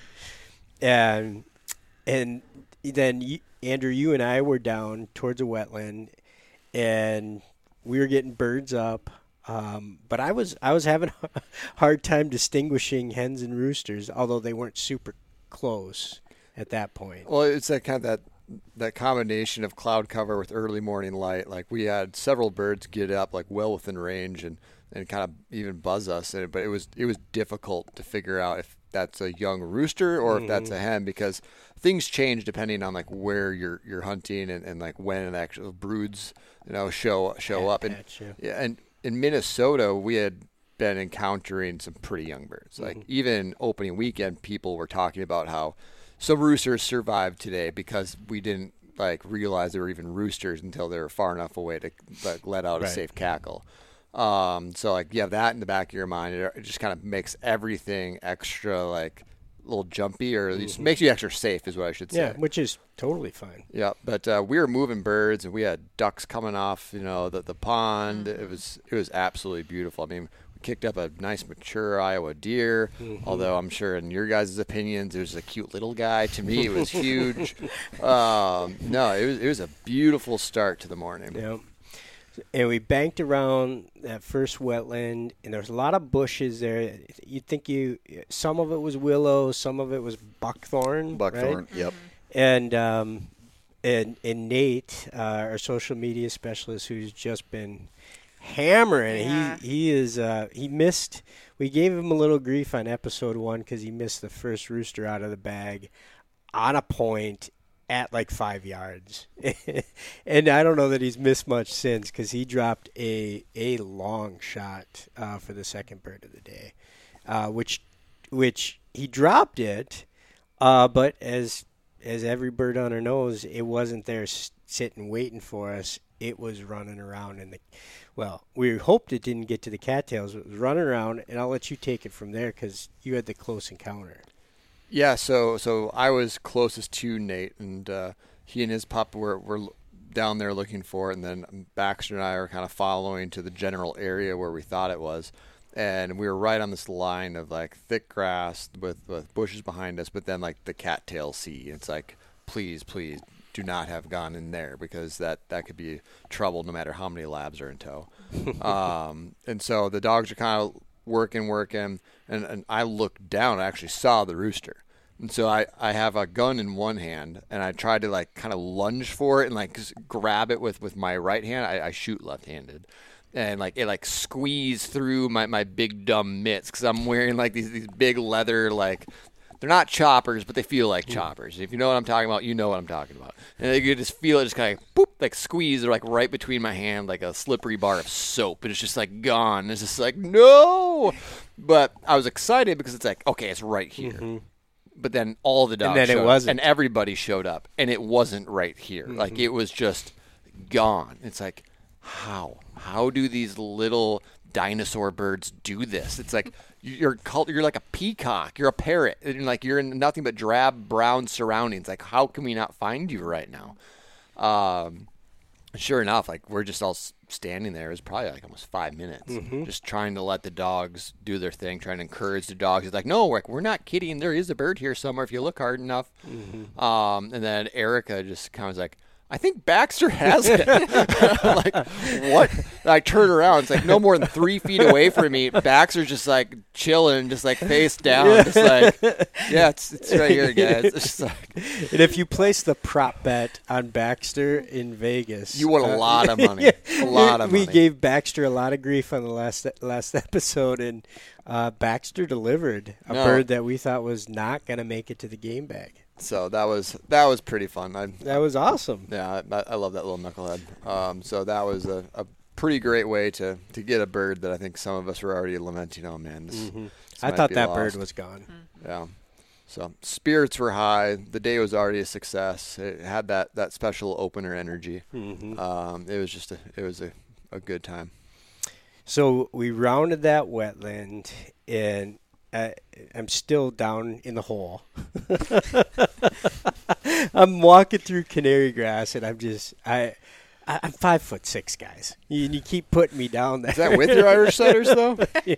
and and then you, Andrew, you and I were down towards a wetland, and we were getting birds up. Um, but I was I was having a hard time distinguishing hens and roosters, although they weren't super close at that point. Well, it's that kind of that that combination of cloud cover with early morning light. Like we had several birds get up like well within range and and kind of even buzz us. And, but it was it was difficult to figure out if that's a young rooster or if that's Mm-hmm. a hen because things change depending on like where you're you're hunting and, and like when it actually broods you know show show up and yeah and in Minnesota we had been encountering some pretty young birds like Mm-hmm. even opening weekend people were talking about how some roosters survived today because we didn't like realize they were even roosters until they were far enough away to like let out a safe cackle um, so like you have that in the back of your mind. It, it just kind of makes everything extra like little jumpy, or least makes you extra safe, is what I should say. Mm-hmm. Yeah, which is totally fine. Yeah, but uh, we were moving birds, and we had ducks coming off, you know, the the pond. It was it was absolutely beautiful. I mean, we kicked up a nice mature Iowa deer. Mm-hmm. Although I'm sure in your guys' opinions, it was a cute little guy. To me, it was huge. um, no, it was it was a beautiful start to the morning. Yeah. And we banked around that first wetland, and there's a lot of bushes there. You'd think you, some of it was willow, some of it was buckthorn. right? Buckthorn. Yep. And um, and and Nate, uh, our social media specialist, who's just been hammering. Yeah. He he is uh, he missed. We gave him a little grief on episode one because he missed the first rooster out of the bag on a point at like five yards, and I don't know that he's missed much since because he dropped a a long shot uh, for the second bird of the day, uh, which which he dropped it, uh, but as as every bird hunter knows, it wasn't there sitting waiting for us. It was running around in the. Well, we hoped it didn't get to the cattails. It was running around, and I'll let you take it from there because you had the close encounter. Yeah, so so I was closest to Nate, and uh, he and his pup were were down there looking for it, and then Baxter and I were kind of following to the general area where we thought it was, and we were right on this line of like thick grass with, with bushes behind us, but then like the cattail sea. It's like, please, please do not have gone in there because that that could be trouble no matter how many labs are in tow. um, and so the dogs are kind of working, working, and, and I looked down. I actually saw the rooster. And so I, I have a gun in one hand, and I try to like kind of lunge for it and like grab it with, with my right hand. I, I shoot left-handed, and like it like squeezed through my, my big dumb mitts because I'm wearing like these these big leather like they're not choppers, but they feel like mm. choppers. If you know what I'm talking about, you know what I'm talking about. And you just feel it just kind of boop, like squeeze, or like right between my hand, like a slippery bar of soap. And it's just like gone. It's just like no. But I was excited because it's like okay, it's right here. Mm-hmm. But then all the dogs then it wasn't. and everybody showed up, and it wasn't right here. Like it was just gone. It's like how how do these little dinosaur birds do this? It's like you're cult, you're like a peacock, you're a parrot, and like you're in nothing but drab brown surroundings. Like how can we not find you right now? Um, sure enough, like we're just all standing there. Was probably like almost five minutes, just trying to let the dogs do their thing, trying to encourage the dogs. It's like, no, like we're not kidding. There is a bird here somewhere if you look hard enough. Um, and then Erica just kind of was like. I think Baxter has it. Like, what? And I turn around. It's like no more than three feet away from me. Baxter's just like chilling, just like face down, just like, yeah, it's, it's right here, guys. It's just like, And if you place the prop bet on Baxter in Vegas, you want a uh, lot of money. A lot of we money. gave Baxter a lot of grief on the last last episode, and uh, Baxter delivered a No. bird that we thought was not going to make it to the game bag. So that was that was pretty fun. I, That was awesome. yeah, I, I love that little knucklehead. Um, so that was a, a pretty great way to, to get a bird that I think some of us were already lamenting. Oh man, this, this Mm-hmm. I might thought be that lost. bird was gone. Yeah. So spirits were high. The day was already a success. It had that, that special opener energy. Mm-hmm. Um, it was just a it was a, a good time. So we rounded that wetland, and uh, I'm still down in the hole. I'm walking through canary grass, and I'm just I. I- I'm five foot six, guys. You, you keep putting me down there. Is that with your Irish setters though? Yeah.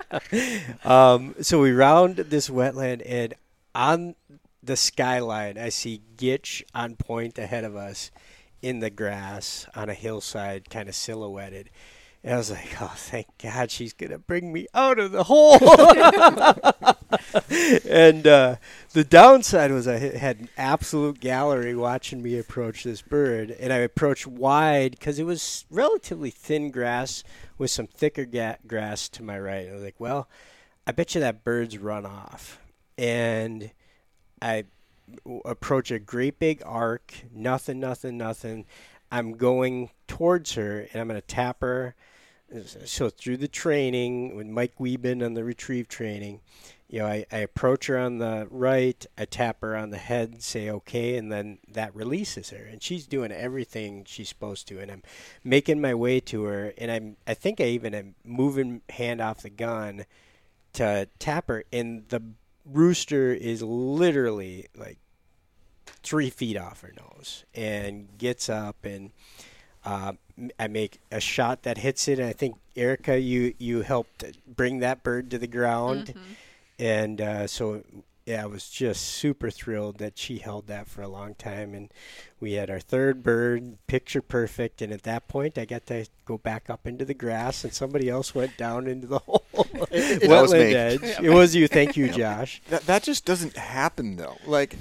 Um, so we round this wetland, and on the skyline, I see Gitch on point ahead of us in the grass on a hillside, kind of silhouetted. I was like, oh, thank God she's going to bring me out of the hole. and uh, the downside was I had an absolute gallery watching me approach this bird. And I approached wide because it was relatively thin grass with some thicker ga- grass to my right. And I was like, well, I bet you that bird's run off. and I approach a great big arc. Nothing, nothing, nothing. I'm going towards her, and I'm going to tap her. So through the training with Mike Wieben on the retrieve training, you know, I, I approach her on the right, I tap her on the head, say okay, and then that releases her, and she's doing everything she's supposed to, and I'm making my way to her, and I'm I think I even am moving hand off the gun to tap her, and the rooster is literally like three feet off her nose, and gets up and. Uh, I make a shot that hits it, and I think Erica, you you helped bring that bird to the ground, and uh, so yeah, I was just super thrilled that she held that for a long time, and we had our third bird, picture perfect, and at that point, I got to go back up into the grass, and somebody else went down into the hole. That was wetland me. edge. It was you, thank you, Josh. That that just doesn't happen though. Like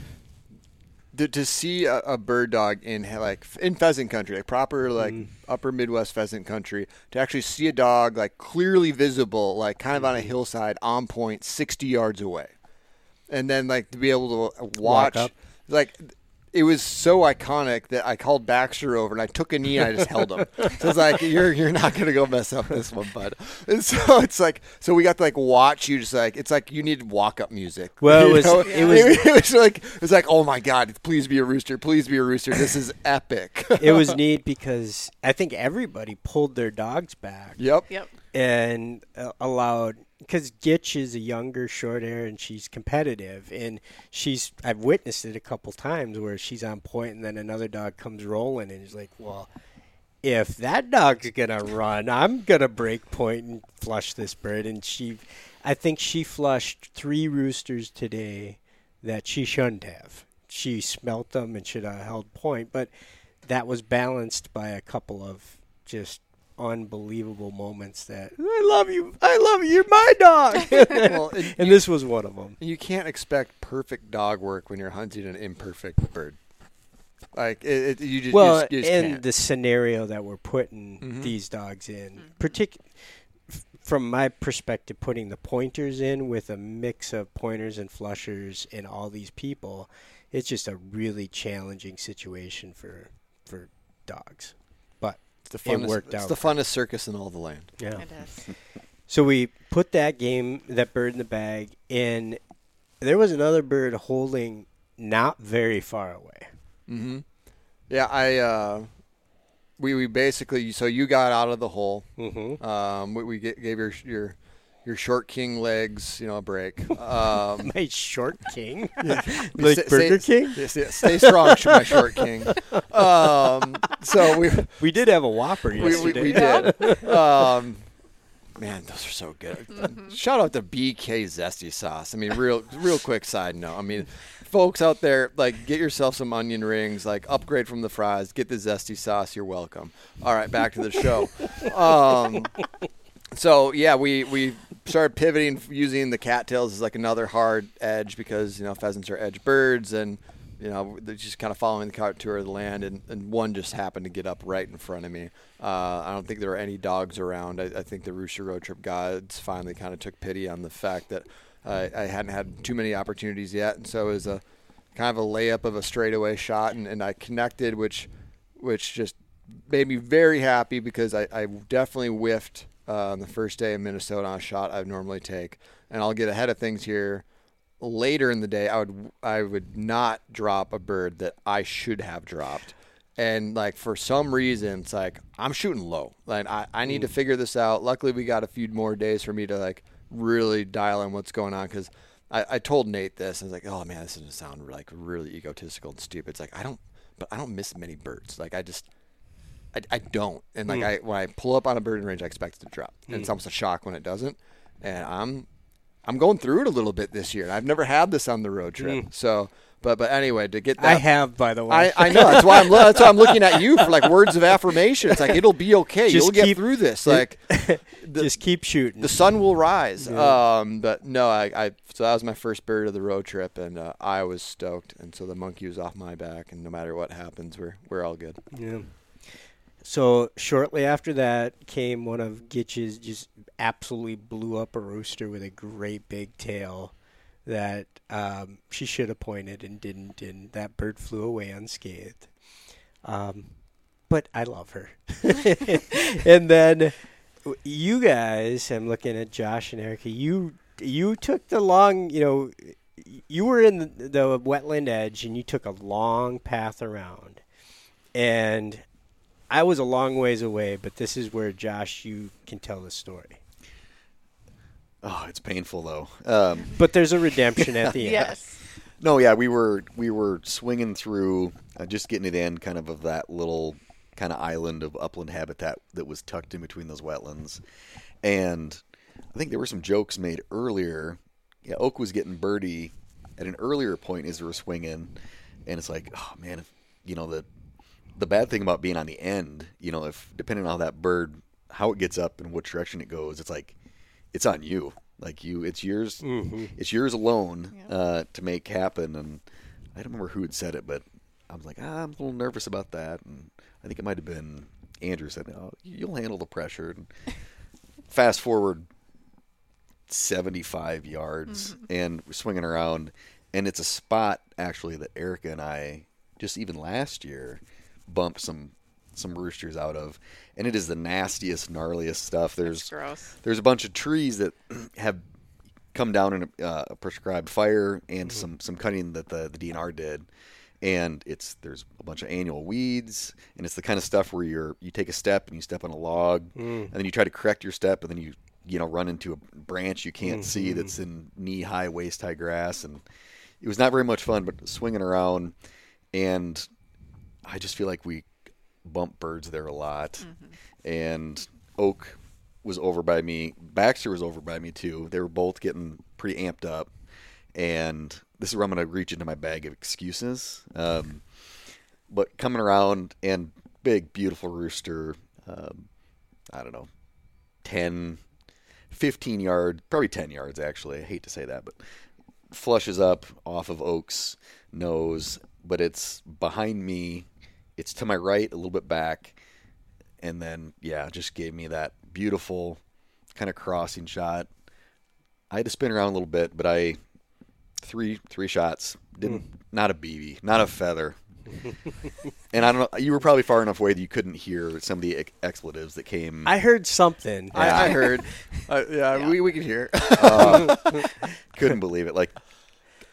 to, to see a, a bird dog in like in pheasant country, like proper like mm. upper Midwest pheasant country, to actually see a dog like clearly visible, like kind of on a mm-hmm. hillside, on point, sixty yards away, and then like to be able to watch, like. It was so iconic that I called Baxter over and I took a knee and I just held him. So it's like you're you're not gonna go mess up this one, bud. And so it's like so we got to like watch you just like it's like you need walk up music. Well, it You was- it was- it was like it was like oh my god, please be a rooster, please be a rooster. This is epic. It was neat because I think everybody pulled their dogs back. yep. Yep. And uh, allowed because Gitch is a younger short hair and she's competitive and she's I've witnessed it a couple times where she's on point and then another dog comes rolling and he's like, well, if that dog's gonna run, I'm gonna break point and flush this bird. And she, I think she flushed three roosters today that she shouldn't have. She smelt them and should have held point, but that was balanced by a couple of just unbelievable moments that I love you, I love you, you're my dog. Well, and and this was one of them. you can't expect perfect dog work when you're hunting an imperfect bird. Like it, it, you just, well, you just, you just and can't. the scenario that we're putting Mhm. these dogs in, partic- f- from my perspective, putting the pointers in with a mix of pointers and flushers and all these people, it's just a really challenging situation for for dogs. But it's the it funnest, worked it's the funnest circus in all the land. yeah, It is. so we put that game, that bird in the bag, and there was another bird holding not very far away. Mm-hmm. Yeah, I. Uh, we we basically so you got out of the hole. Mm-hmm. Um, we, we gave your your your short king legs, you know, a break. Um, My short king, Stay- like Burger stay- King. Yes, yes, stay strong, my short king. Um, so we We did have a Whopper we, we, yesterday. we did. Um, man, those are so good. Shout out to BK Zesty Sauce. I mean, real real quick side note. I mean, folks out there, like, get yourself some onion rings. Like, upgrade from the fries. Get the Zesty Sauce. You're welcome. All right, back to the show. So yeah, we we started pivoting using the cattails as like another hard edge because you know pheasants are edge birds and you know they're just kind of following the contour of the land and, and one just happened to get up right in front of me. Uh, I don't think there were any dogs around. I, I think the Rooster Road Trip gods finally kind of took pity on the fact that I I hadn't had too many opportunities yet, and so it was a kind of a layup of a straightaway shot, and, and I connected, which which just made me very happy because I, I definitely whiffed uh, on the first day in Minnesota on a shot I would normally take, and I'll get ahead of things here. Later in the day, I would I would not drop a bird that I should have dropped, and like for some reason, it's like I'm shooting low. Like I, I need to figure this out. Luckily, we got a few more days for me to like really dial in what's going on because I, I told Nate this. I was like, oh man, this doesn't sound like really egotistical and stupid. It's like I don't, but I don't miss many birds. Like I just I, I don't. And like I when I pull up on a birding range, I expect it to drop. And it's almost a shock when it doesn't. And I'm I'm going through it a little bit this year. I've never had this on the road trip. So but but anyway, to get that I have, by the way. I, I know that's why I'm lo- that's why I'm looking at you for like words of affirmation. It's like it'll be okay. Just You'll get keep- through this. Like the, Just keep shooting. the sun will rise. Um, but no, I, I so that was my first bird of the road trip, and uh, I was stoked. And so the monkey was off my back, and no matter what happens, we're we're all good. Yeah. So shortly after that came one of Gitch's just absolutely blew up a rooster with a great big tail that um, she should have pointed and didn't, and that bird flew away unscathed. Um, but I love her. and then you guys, I'm looking at Josh and Erica. You you took the long, you know, you were in the, the wetland edge and you took a long path around, and I was a long ways away. But this is where Josh, you can tell the story. Oh, it's painful though. Um, But there's a redemption at the end. Yes. no, yeah, we were we were swinging through, uh, just getting to the end, kind of of that little kind of island of upland habitat that was tucked in between those wetlands, and I think there were some jokes made earlier. Yeah, Oak was getting birdie at an earlier point as we were swinging, and it's like, oh man, if, you know the the bad thing about being on the end, you know, if depending on how that bird how it gets up and which direction it goes, it's like it's on you. Like you, it's yours. It's yours alone Yeah. uh, to make happen. And I don't remember who had said it, but I was like, ah, I'm a little nervous about that. And I think it might have been Andrew said, "Oh, you'll handle the pressure." And fast forward 75 yards, and we're swinging around, and it's a spot actually that Erica and I just even last year bumped some some roosters out of, and it is the nastiest, gnarliest stuff. There's gross. there's a bunch of trees that have come down in a, uh, a prescribed fire and mm-hmm. some some cutting that the, the DNR did. And it's there's a bunch of annual weeds. And it's the kind of stuff where you're you take a step and you step on a log mm. and then you try to correct your step and then you you know run into a branch you can't see mm-hmm. that's in knee high waist high grass. And it was not very much fun but swinging around and I just feel like we bump birds there a lot and oak was over by me. Baxter was over by me too. They were both getting pretty amped up, and this is where I'm going to reach into my bag of excuses. Um, but coming around and big, beautiful rooster, um, I don't know, 10, 15 yards, probably 10 yards actually. I hate to say that, but flushes up off of Oak's nose, but it's behind me. It's to my right, a little bit back, and then yeah, just gave me that beautiful kind of crossing shot. I had to spin around a little bit, but I three three shots didn't not a BB, not a feather. and I don't know. You were probably far enough away that you couldn't hear some of the ex- expletives that came. I heard something. I, I heard. Uh, yeah, we we can hear. couldn't believe it. Like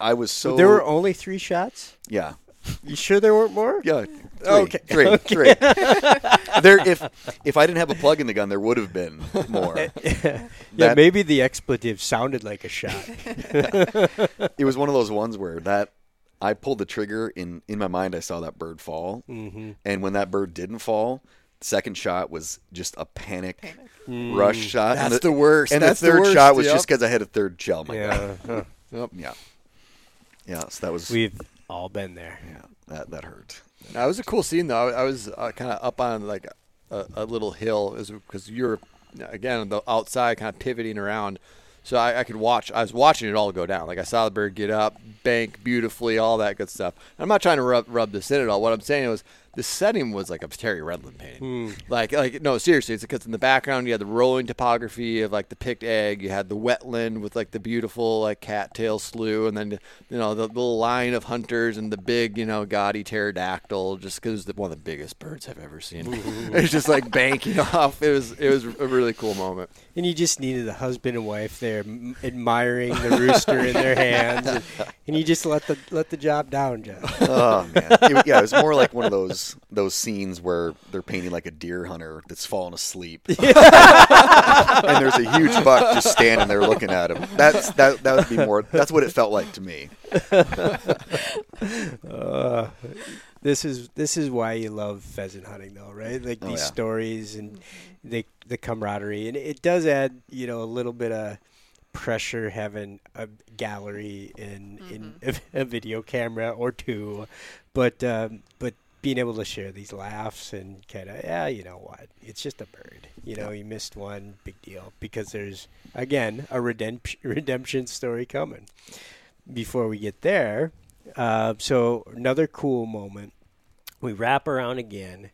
I was so. there were only three shots. yeah. You sure there weren't more? Yeah. Three, Okay. Three. Three. there, if if I didn't have a plug in the gun, there would have been more. yeah, That- maybe the expletive sounded like a shot. it was one of those ones where that I pulled the trigger in in my mind. I saw that bird fall, Mm-hmm. and when that bird didn't fall, the second shot was just a panic, Panic. rush shot. That's and the worst. And That's the the third worst, shot was yep. just because I had a third shell. My gun. yeah, huh. Yep. yeah, yeah. So that was we've all been there. yeah, that that hurt. That was a cool scene, though. I, was uh, kind of up on like a, a little hill, because you're again on the outside, kind of pivoting around. So I, I could watch. I was watching it all go down. Like I saw the bird get up, bank beautifully, all that good stuff. I'm not trying to rub, rub this in at all. What I'm saying was the setting was like a Terry Redlin painting. Hmm. Like, like no, seriously, it's because in the background you had the rolling topography of like the picked egg, you had the wetland with like the beautiful like cattail slough, and then you know the little line of hunters and the big you know gaudy pterodactyl, just because it's one of the biggest birds I've ever seen. it's just like banking off. It was it was a really cool moment. And you just needed a husband and wife there, m- admiring the rooster in their hands, and, and you just let the let the job down, Jeff. Oh man, it, yeah, it was more like one of those those scenes where they're painting like a deer hunter that's fallen asleep, and there's a huge buck just standing there looking at him. That's that that would be more. That's what it felt like to me. Uh, this is this is why you love pheasant hunting, though, right? Like Oh, these yeah. stories and the the camaraderie, and it does add, you know, a little bit of pressure having a gallery in in a, a video camera or two, but um, but being able to share these laughs and kind of yeah, you know what, it's just a bird. You know, you missed one, big deal, because there's again a redemption redemption story coming. Before we get there, uh, so another cool moment. We wrap around again,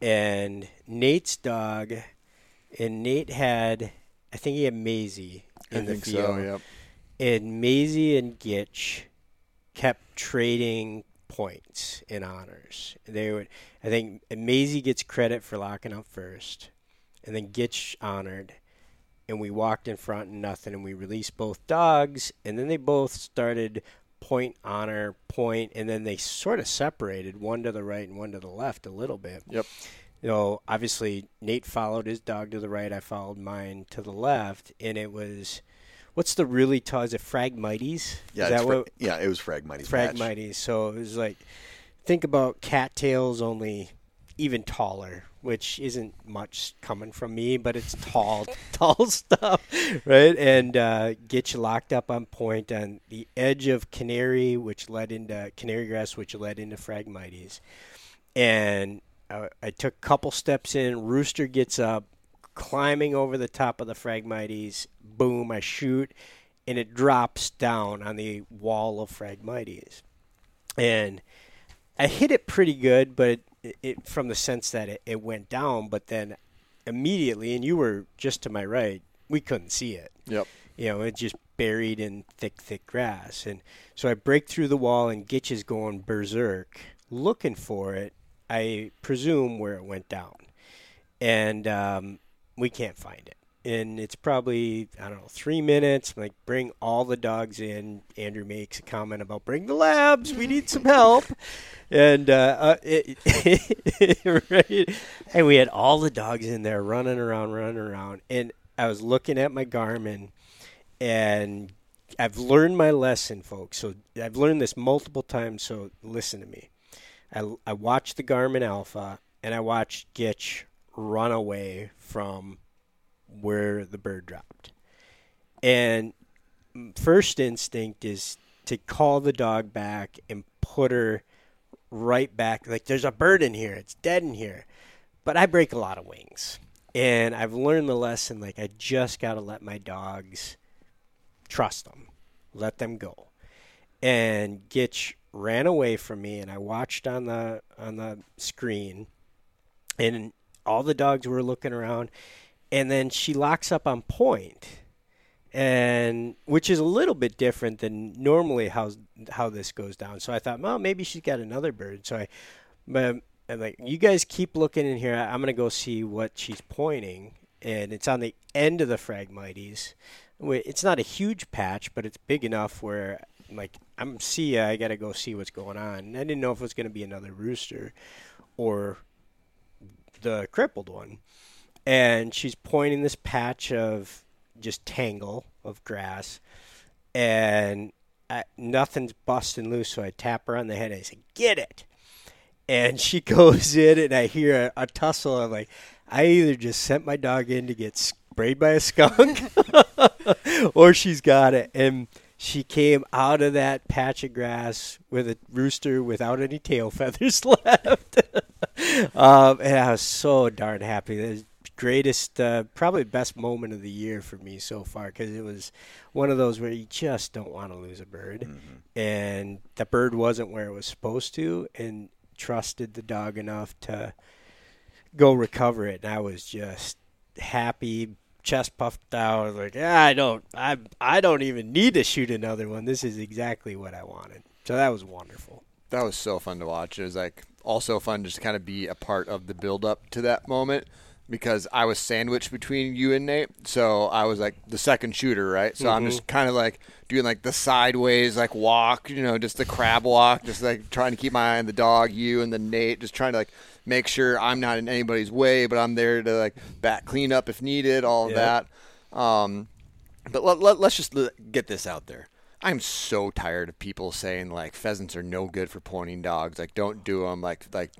and Nate's dog, and Nate had, I think he had Maisie in I the field, so. Yep. and Maisie and Gitch kept trading points in honors. They would, I think, Maisie gets credit for locking up first, and then Gitch honored, and we walked in front and nothing, and we released both dogs, and then they both started point honor point, and then they sort of separated one to the right and one to the left a little bit. Yep. You know, obviously Nate followed his dog to the right, I followed mine to the left, and it was. What's the really tall? Is it Phragmites? Yeah, is that fra- what yeah, it was Phragmites. match. Phragmites. So it was like, think about cattails only even taller, which isn't much coming from me, but it's tall, tall stuff, right? And uh, Gitch locked up on point on the edge of canary, which led into canary grass, which led into Phragmites. And I, I took a couple steps in. Rooster gets up, climbing over the top of the Phragmites. Boom! I shoot, and it drops down on the wall of Phragmites. And I hit it pretty good, but it, it from the sense that it, it went down, but then immediately, and you were just to my right, we couldn't see it. Yep. You know, it just buried in thick, thick grass. And so I break through the wall, and Gitch is going berserk, looking for it. I presume where it went down, and um, we can't find it. And it's probably I don't know three minutes. Like bring all the dogs in. Andrew makes a comment about bring the labs. We need some help. And uh, uh, it, right, and we had all the dogs in there running around, running around. And I was looking at my Garmin, and I've learned my lesson, folks. So I've learned this multiple times. So listen to me. I, I watched the Garmin Alpha, and I watched Gitch run away from where the bird dropped. And first instinct is to call the dog back and put her right back. Like, there's a bird in here. It's dead in here. But I break a lot of wings. And I've learned the lesson like, I just got to let my dogs trust them, let them go. And Gitch ran away from me, and I watched on the on the screen, and all the dogs were looking around, and then she locks up on point, and which is a little bit different than normally how how this goes down. So I thought, well, maybe she's got another bird. So I, but I'm like, you guys keep looking in here. I'm gonna go see what she's pointing, and it's on the end of the Phragmites. It's not a huge patch, but it's big enough where like I'm see ya, I gotta go see what's going on. And I didn't know if it was gonna be another rooster or the crippled one. And she's pointing this patch of just tangle of grass, and I, nothing's busting loose. So I tap her on the head and I say, "Get it!" And she goes in, and I hear a, a tussle. I'm like, I either just sent my dog in to get sprayed by a skunk, or she's got it. And she came out of that patch of grass with a rooster without any tail feathers left. Um, and I was so darn happy. The greatest, uh, probably best moment of the year for me so far because it was one of those where you just don't want to lose a bird. And the bird wasn't where it was supposed to, and trusted the dog enough to go recover it. And I was just happy, chest puffed out, like "Ah, I don't, I, I don't even need to shoot another one. This is exactly what I wanted. So that was wonderful. That was so fun to watch. It was like also fun just to kind of be a part of the build up to that moment because I was sandwiched between you and Nate. So I was like the second shooter, right? So I'm just kind of like doing like the sideways like walk, you know, just the crab walk, just like trying to keep my eye on the dog, you and then Nate, just trying to like make sure I'm not in anybody's way, but I'm there to like back clean up if needed, all of Yep. that. Um, but let, let, let's just l- get this out there. I'm so tired of people saying like pheasants are no good for pointing dogs. Like don't do them. Like like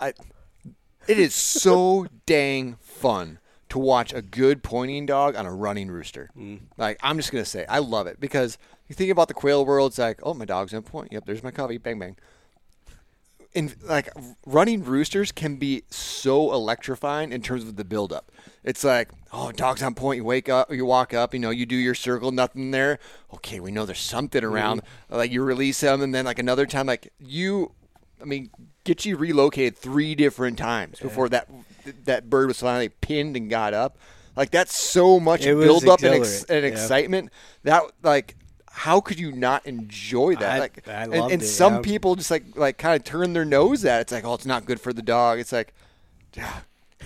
I. It is so dang fun to watch a good pointing dog on a running rooster. Mm. Like I'm just gonna say I love it because you think about the quail world. It's like oh my dog's gonna point. Yep, there's my covey. Bang bang in like running roosters can be so electrifying in terms of the buildup. It's like, oh, dog's on point. You wake up, you walk up, you know, you do your circle, nothing there. Okay, we know there's something mm-hmm. around. Like you release them, and then like another time, like you, I mean, Gitch relocated three different times before that that bird was finally pinned and got up. Like that's so much It was build up and, ex- and yeah. excitement. That like, how could you not enjoy that? I- like, I and, and it, some yeah. people just like like kind of turn their nose at it. It's like, oh, it's not good for the dog. It's like, I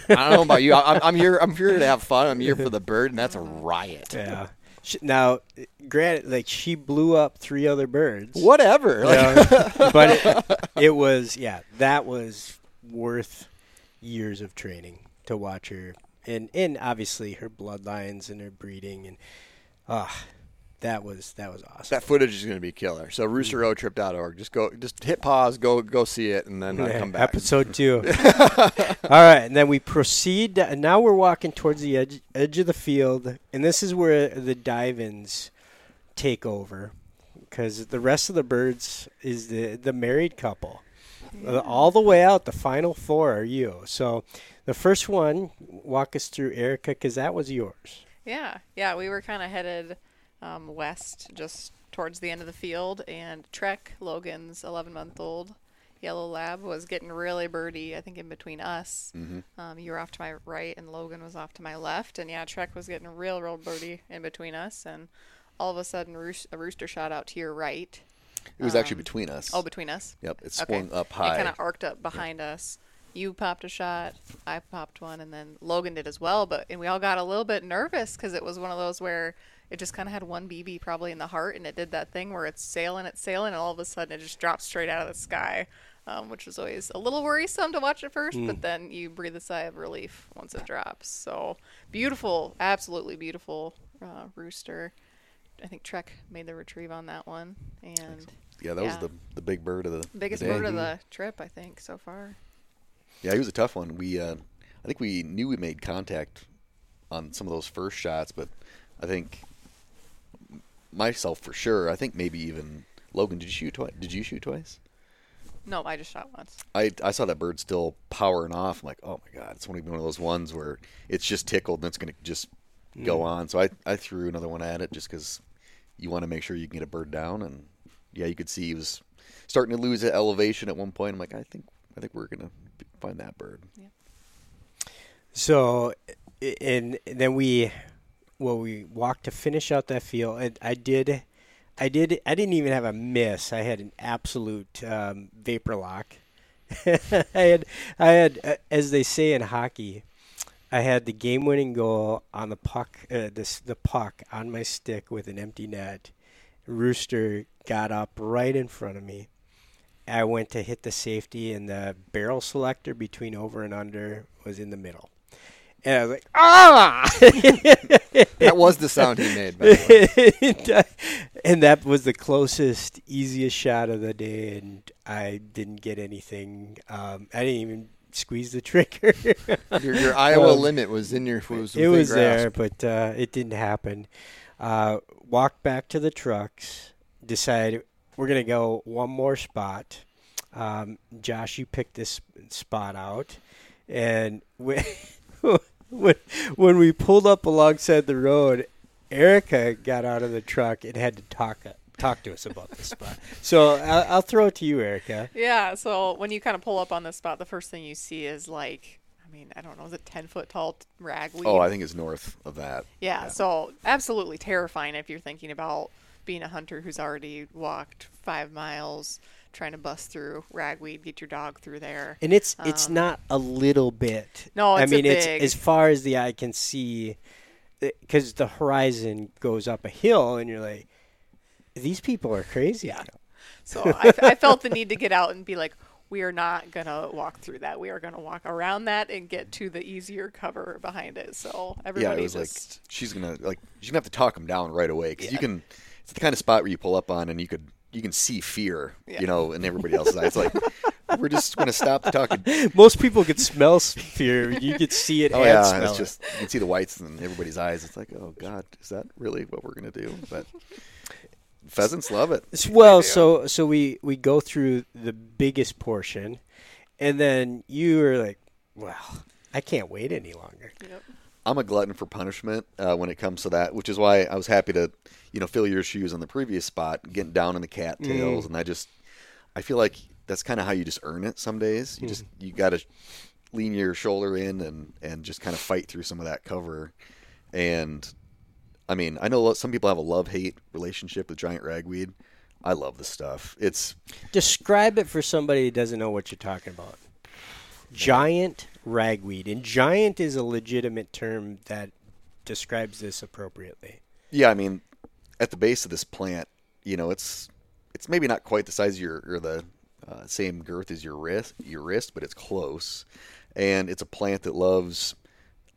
don't know about you. I'm, I'm here. I'm here to have fun. I'm here for the bird, and that's a riot. Yeah. Now, granted, like she blew up three other birds. Whatever. Like, Yeah. but it, it was yeah, that was worth years of training to watch her, and and obviously her bloodlines and her breeding, and ah, that was that was awesome. that footage is going to be killer. So roosterroadtrip.org. Just go. Just hit pause. Go go see it, and then uh, come back. Episode two. All right, and then we proceed. And now we're walking towards the edge edge of the field, and this is where the Divans take over, because the rest of the birds is the the married couple. Uh, All the way out, the final four are you. So, the first one, walk us through Erica, because that was yours. Yeah, yeah, we were kind of headed um, west, just towards the end of the field, and Trek, Logan's 11 month old yellow lab, was getting really birdy, I think, in between us. Um, you were off to my right, and Logan was off to my left, and yeah, Trek was getting real, real birdy in between us, and all of a sudden, roos- a rooster shot out to your right. It was actually between us. Oh, between us? Yep, it Okay. swung up It high. kind of arced up behind us. You popped a shot, I popped one, and then Logan did as well. But and we all got a little bit nervous because it was one of those where it just kind of had one BB probably in the heart, and it did that thing where it's sailing, it's sailing, and all of a sudden it just drops straight out of the sky, um, which was always a little worrisome to watch at first. But then you breathe a sigh of relief once it drops. So beautiful, absolutely beautiful uh, rooster. I think Trek made the retrieve on that one, and yeah, that was the the big bird of the the biggest day. bird of the trip, I think, so far. Yeah, he was a tough one. We, uh, I think we knew we made contact on some of those first shots, but I think myself for sure. I think maybe even Logan. Did you shoot twice? Did you shoot twice? No, I just shot once. I I saw that bird still powering off. I'm like, oh my god, it's one of one of those ones where it's just tickled and it's gonna just go mm. on. So I I threw another one at it just because you want to make sure you can get a bird down. And yeah, you could see he was starting to lose elevation at one point. I'm like, I think I think we're gonna find that bird. So, i- and then we, well, we walked to finish out that field. And I did, I did, I didn't even have a miss. I had an absolute um, vapor lock. I had, I had, uh, as they say in hockey, I had the game-winning goal on the puck, uh, this the puck on my stick with an empty net. Rooster got up right in front of me. I went to hit the safety, and the barrel selector between over and under was in the middle. And I was like, ah! that was the sound he made. By the way. and that was the closest, easiest shot of the day, and I didn't get anything. Um, I didn't even squeeze the trigger. Your, your Iowa Um, limit was in your was it was there, but uh, it didn't happen. Uh, walked back to the trucks. Decided we're gonna go one more spot. Um, Josh, you picked this spot out, and when when when we pulled up alongside the road, Erica got out of the truck and had to talk uh, talk to us about the spot. So I'll, I'll throw it to you, Erica. Yeah, so when you kind of pull up on this spot, the first thing you see is like, I mean, I don't know, is it 10 foot tall ragweed? Oh, I think it's north of that. yeah, so absolutely terrifying if you're thinking about being a hunter who's already walked five miles trying to bust through ragweed, get your dog through there. And it's it's Um, not a little bit. No, I it's a mean it's as far as the eye can see, because the horizon goes up a hill, and you're like, these people are crazy. So I, I felt the need to get out and be like, we are not going to walk through that. We are going to walk around that and get to the easier cover behind it. So Yeah, it was just. like she's gonna like she's gonna have to talk them down right away because you can. It's the kind of spot where you pull up on and you could you can see fear, Yeah. you know, in everybody else's eyes. Like we're just gonna stop talking. Most people could smell fear. You could see it Oh and yeah, smell it's it. just you can see the whites in everybody's eyes. It's like, oh god, is that really what we're gonna do? But pheasants love it. S- Well, so so we we go through the biggest portion, and then you are like, "Well, I can't wait any longer." Yep. I'm a glutton for punishment uh, when it comes to that, which is why I was happy to, you know, fill your shoes on the previous spot, getting down in the cattails, and I just, I feel like that's kind of how you just earn it. Some days you just you got to lean your shoulder in and and just kind of fight through some of that cover. and I mean, I know some people have a love hate relationship with giant ragweed. I love the stuff. It's Describe it for somebody who doesn't know what you're talking about. Giant ragweed, and giant is a legitimate term that describes this appropriately. yeah, I mean, at the base of this plant, you know, it's it's maybe not quite the size of your or the uh, same girth as your wrist, your wrist, but it's close. And it's a plant that loves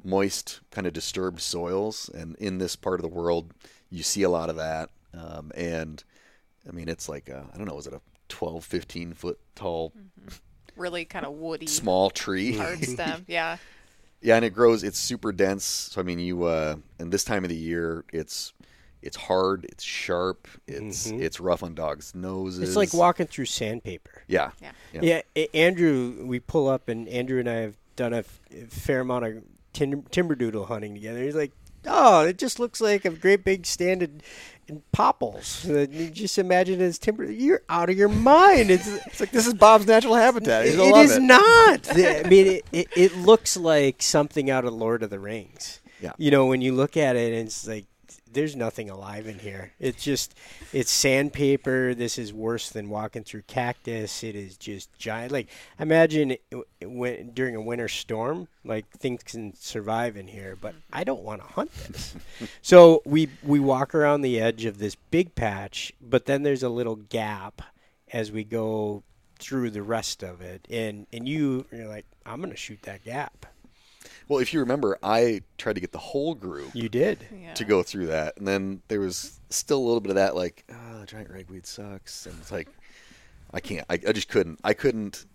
moist, kind of disturbed soils. And in this part of the world, you see a lot of that. Um, and I mean, it's like I I don't know, is it a 12, 15 foot tall Really kind of woody, small tree? hard stem. Yeah. Yeah, and it grows. It's super dense. So I mean, you uh, and this time of the year, it's it's hard, it's sharp, it's it's rough on dogs' noses. Mm-hmm. It's like walking through sandpaper. Yeah, Yeah. Yeah. Yeah, A- Andrew, we pull up, and Andrew and I have done a f- fair amount of tim- timber doodle hunting together. He's like, "Oh, it just looks like a great big stand in popples. Uh, you just imagine it as timber. You're out of your mind. It's It's like this is Bob's natural habitat. He's it love is it. not. I mean, it, it, it looks like something out of Lord of the Rings. Yeah. You know, when you look at it, and it's like there's nothing alive in here. It's just it's sandpaper. This is worse than walking through cactus. It is just giant. Like imagine when during a winter storm, like things can survive in here, but I don't want to hunt this. so we we walk around the edge of this big patch, but then there's a little gap as we go through the rest of it, and and you you're like, I'm gonna shoot that gap. Well, if you remember, I tried to get the whole group You did. Yeah. to go through that, and then there was still a little bit of that, like, oh, the giant ragweed sucks, and it's like, I can't, I, I just couldn't, I couldn't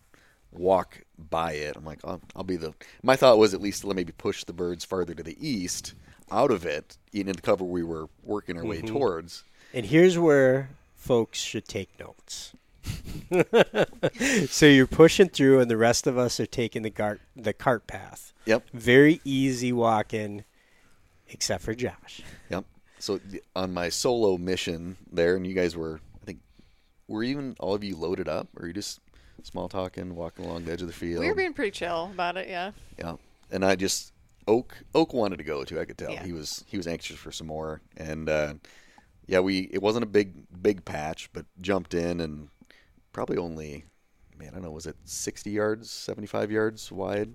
walk by it. I'm like, I'll, I'll be the. My thought was at least let maybe push the birds farther to the east, out of it, into the cover we were working our way mm-hmm. towards. And here's where folks should take notes. so you're pushing through, and the rest of us are taking the cart the cart path. Yep, Very easy walking, except for Josh. yep. So on my solo mission there, and you guys were, I think, were even all of you loaded up, or you just small talking, walking along the edge of the field? We were being pretty chill about it. Yeah. Yeah, and I just Oak Oak wanted to go too. I could tell Yeah. he was he was anxious for some more, and uh, yeah, we it wasn't a big big patch, but jumped in and probably only man I don't know was it sixty yards, seventy five yards wide.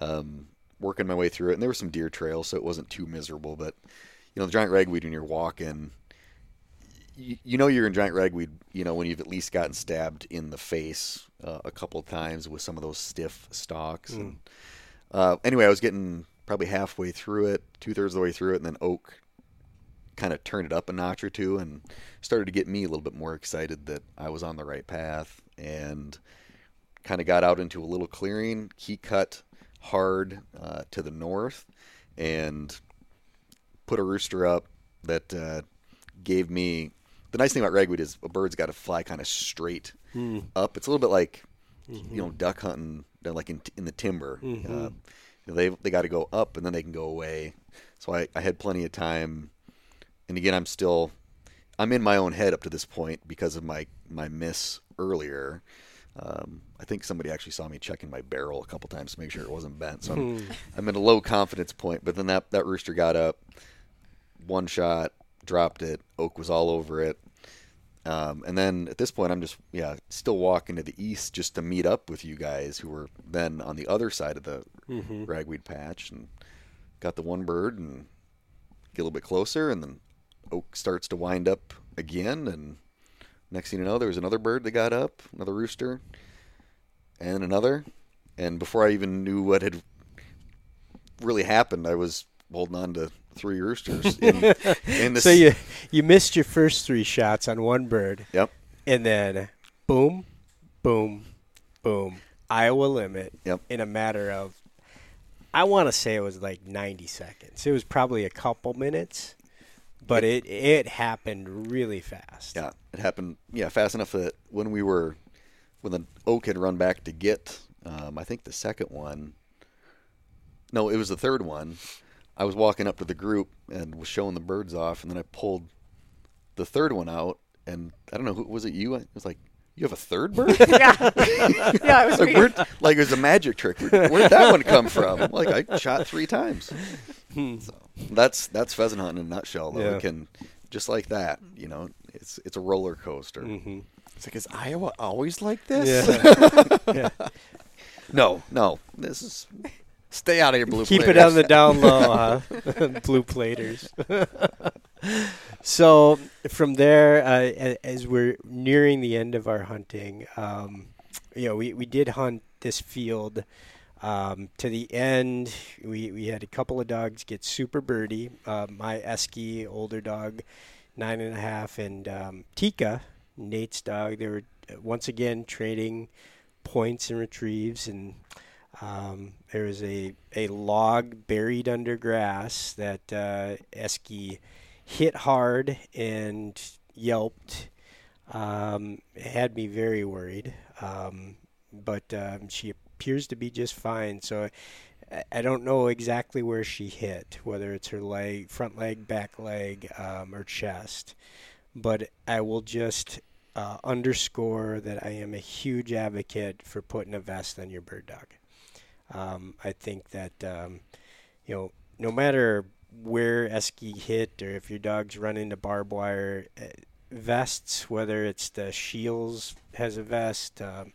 Um, working my way through it, and there were some deer trails, so it wasn't too miserable. But you know, the giant ragweed when you're walking. You, you know you're in giant ragweed, you know, when you've at least gotten stabbed in the face uh, a couple of times with some of those stiff stalks. And, uh, anyway, I was getting probably halfway through it, two thirds of the way through it, and then Oak kind of turned it up a notch or two and started to get me a little bit more excited that I was on the right path and kind of got out into a little clearing. He cut hard uh, to the north and put a rooster up that uh, gave me. The nice thing about ragweed is a bird's got to fly kind of straight up. It's a little bit like you know duck hunting, like in, in the timber. Uh, they they got to go up and then they can go away. So I, I had plenty of time. And again, I'm still I'm in my own head up to this point because of my my miss earlier. Um, I think somebody actually saw me checking my barrel a couple times to make sure it wasn't bent. So I'm, I'm at a low confidence point. But then that that rooster got up, one shot, dropped it. Oak was all over it. Um, and then at this point, I'm just yeah still walking to the east just to meet up with you guys who were then on the other side of the ragweed patch and got the one bird and get a little bit closer and then oak starts to wind up again and next thing you know there was another bird that got up another rooster and another. And before i even knew what had really happened i was holding on to three roosters in, in So you you missed your first three shots on one bird, yep. And then boom, boom, boom, Iowa limit. Yep. in a matter of, I want to say it was like 90 seconds. It was probably a couple minutes, but it it happened really fast. Yeah, it happened. Yeah, fast enough that when we were, when the oak had run back to get, um, I think the second one. No, it was the third one. I was walking up to the group and was showing the birds off, and then I pulled the third one out, and I don't know who was it. You? It was like You have a third bird? yeah, yeah. It was like, me. like it was a magic trick. Where, where'd that one come from? Like I shot three times. So that's that's pheasant hunting in a nutshell. Though Yeah. it can just like that. You know, it's it's a roller coaster. Mm-hmm. It's like, is Iowa always like this? Yeah. No, no, this is Stay out of your blue. Keep it players. on the down low, huh? Blue platers. so from there, uh, as we're nearing the end of our hunting, um, you know, we, we did hunt this field um, to the end. We we had a couple of dogs get super birdie. Uh, my Esky older dog, nine and a half, and um, Tika, Nate's dog. They were uh, once again trading points and retrieves and. Um, there was a, a log buried under grass that uh, Esky hit hard and yelped. Um, had me very worried, um, but um, she appears to be just fine. So I, I don't know exactly where she hit, whether it's her leg, front leg, back leg, um, or chest. But I will just uh, underscore that I am a huge advocate for putting a vest on your bird dog. Um, I think that um, you know, no matter where Esky hit or if your dog's run into barbed wire, uh, vests, whether it's the Shields has a vest, um,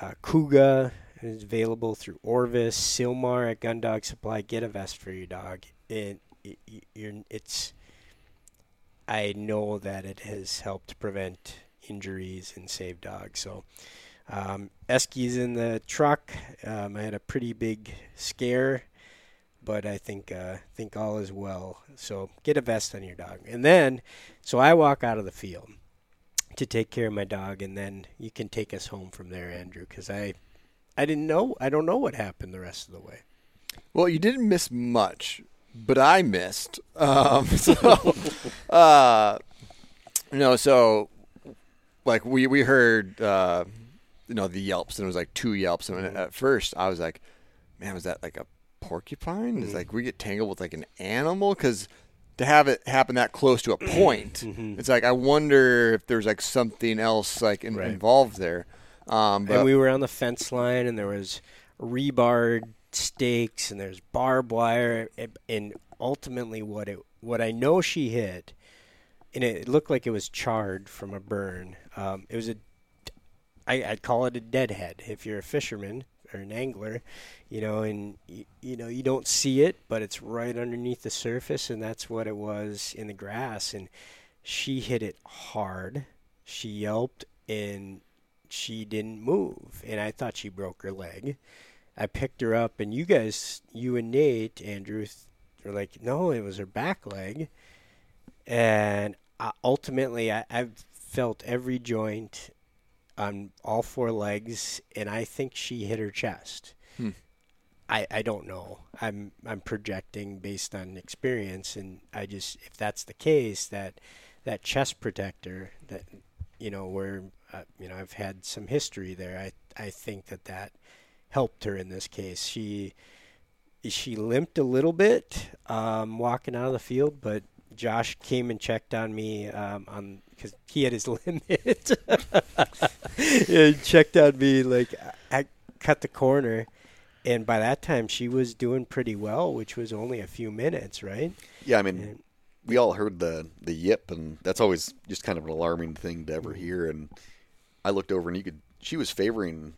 uh, Kuga is available through Orvis, Sylmar at Gun Dog Supply. Get a vest for your dog. It, it you're, it's. I know that it has helped prevent injuries and save dogs. So. Um, Esky's in the truck. Um, I had a pretty big scare, but I think uh, think all is well. So get a vest on your dog, and then so I walk out of the field to take care of my dog, and then you can take us home from there, Andrew, because I I didn't know I don't know what happened the rest of the way. Well, you didn't miss much, but I missed. Um, so, uh, know, so like we we heard, uh, you know, the yelps, and it was like two yelps, and at first I was like, man, was that like a porcupine? It's like we get tangled with like an animal because to have it happen that close to a point, it's like I wonder if there's like something else like in, Right. involved there. Um, and we were on the fence line, and there was rebarred stakes, and there's barbed wire, and- and ultimately, what it what I know she hit, and it looked like it was charred from a burn. Um, it was a, I, I'd call it a deadhead if you're a fisherman or an angler, you know, and you, you know you don't see it, but it's right underneath the surface, and that's what it was in the grass, and she hit it hard. She yelped and she didn't move, and I thought she broke her leg. I picked her up, and you guys, you and Nate, Andrew, were like, no, it was her back leg. And I, ultimately, I, I've felt every joint on all four legs, and I think she hit her chest. Hmm. I, I don't know. I'm I'm projecting based on experience, and I just if that's the case, that that chest protector that you know where uh, you know I've had some history there. I I think that that helped her in this case. She she limped a little bit um, walking out of the field, but Josh came and checked on me um, on because he had his limit. and checked on me like I cut the corner, and by that time she was doing pretty well, which was only a few minutes, right? Yeah, I mean, And- we all heard the the yip, and that's always just kind of an alarming thing to ever hear. And I looked over, and you could she was favoring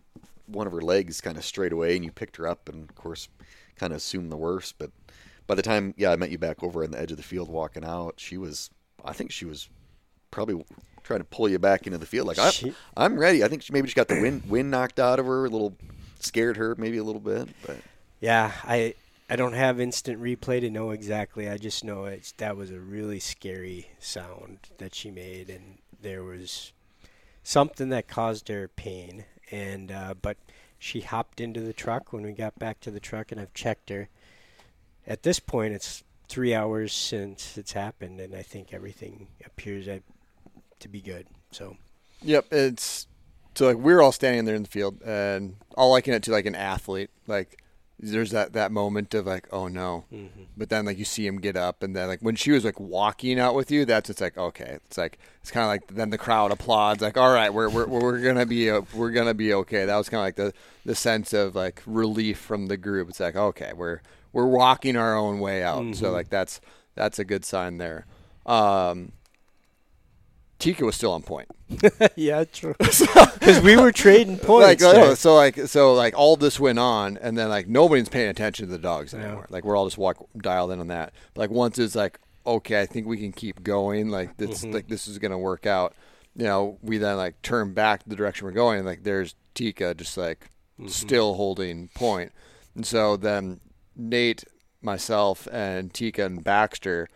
one of her legs kind of straight away, and you picked her up, and of course, kind of assumed the worst. But by the time, yeah, I met you back over on the edge of the field walking out, she was, I think she was probably trying to pull you back into the field. Like I, She- I'm ready. I think she maybe she got the wind wind knocked out of her, a little scared her maybe a little bit, but. Yeah, I I don't have instant replay to know exactly. I just know it's that was a really scary sound that she made, and there was something that caused her pain. And uh, but she hopped into the truck when we got back to the truck, and I've checked her. At this point, it's three hours since it's happened, and I think everything appears uh, to be good. So Yep, it's so like we're all standing there in the field and all liking it to like an athlete. Like there's that that moment of like, oh no, Mm-hmm. but then like you see him get up, and then like when she was like walking out with you, that's it's like okay, it's like it's kind of like then the crowd applauds, like all right, we're we're we're gonna be uh, we're gonna be okay. That was kind of like the the sense of like relief from the group. It's like okay, we're we're walking our own way out, so like that's that's a good sign there. Um, Tika was still on point. yeah, true. Because we were trading points. like uh, so like so like all this went on and then like nobody's paying attention to the dogs anymore like we're all just walk dialed in on that but, like once it's like okay i think we can keep going like this Mm-hmm. like this is gonna work out you know we then like turn back the direction we're going and like there's tika just like Mm-hmm. still holding point and so then nate myself and tika and baxter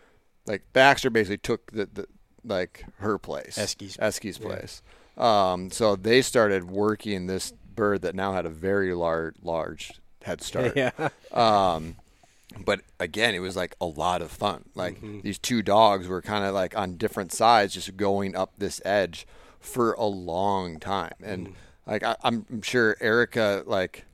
like baxter basically took the, the like her place Esky's- Esky's yeah. place um, so they started working this bird that now had a very large, large head start. yeah. Um, but again, it was like a lot of fun. Like Mm-hmm. these two dogs were kind of like on different sides, just going up this edge for a long time. And Mm. like I, I'm sure Erica, like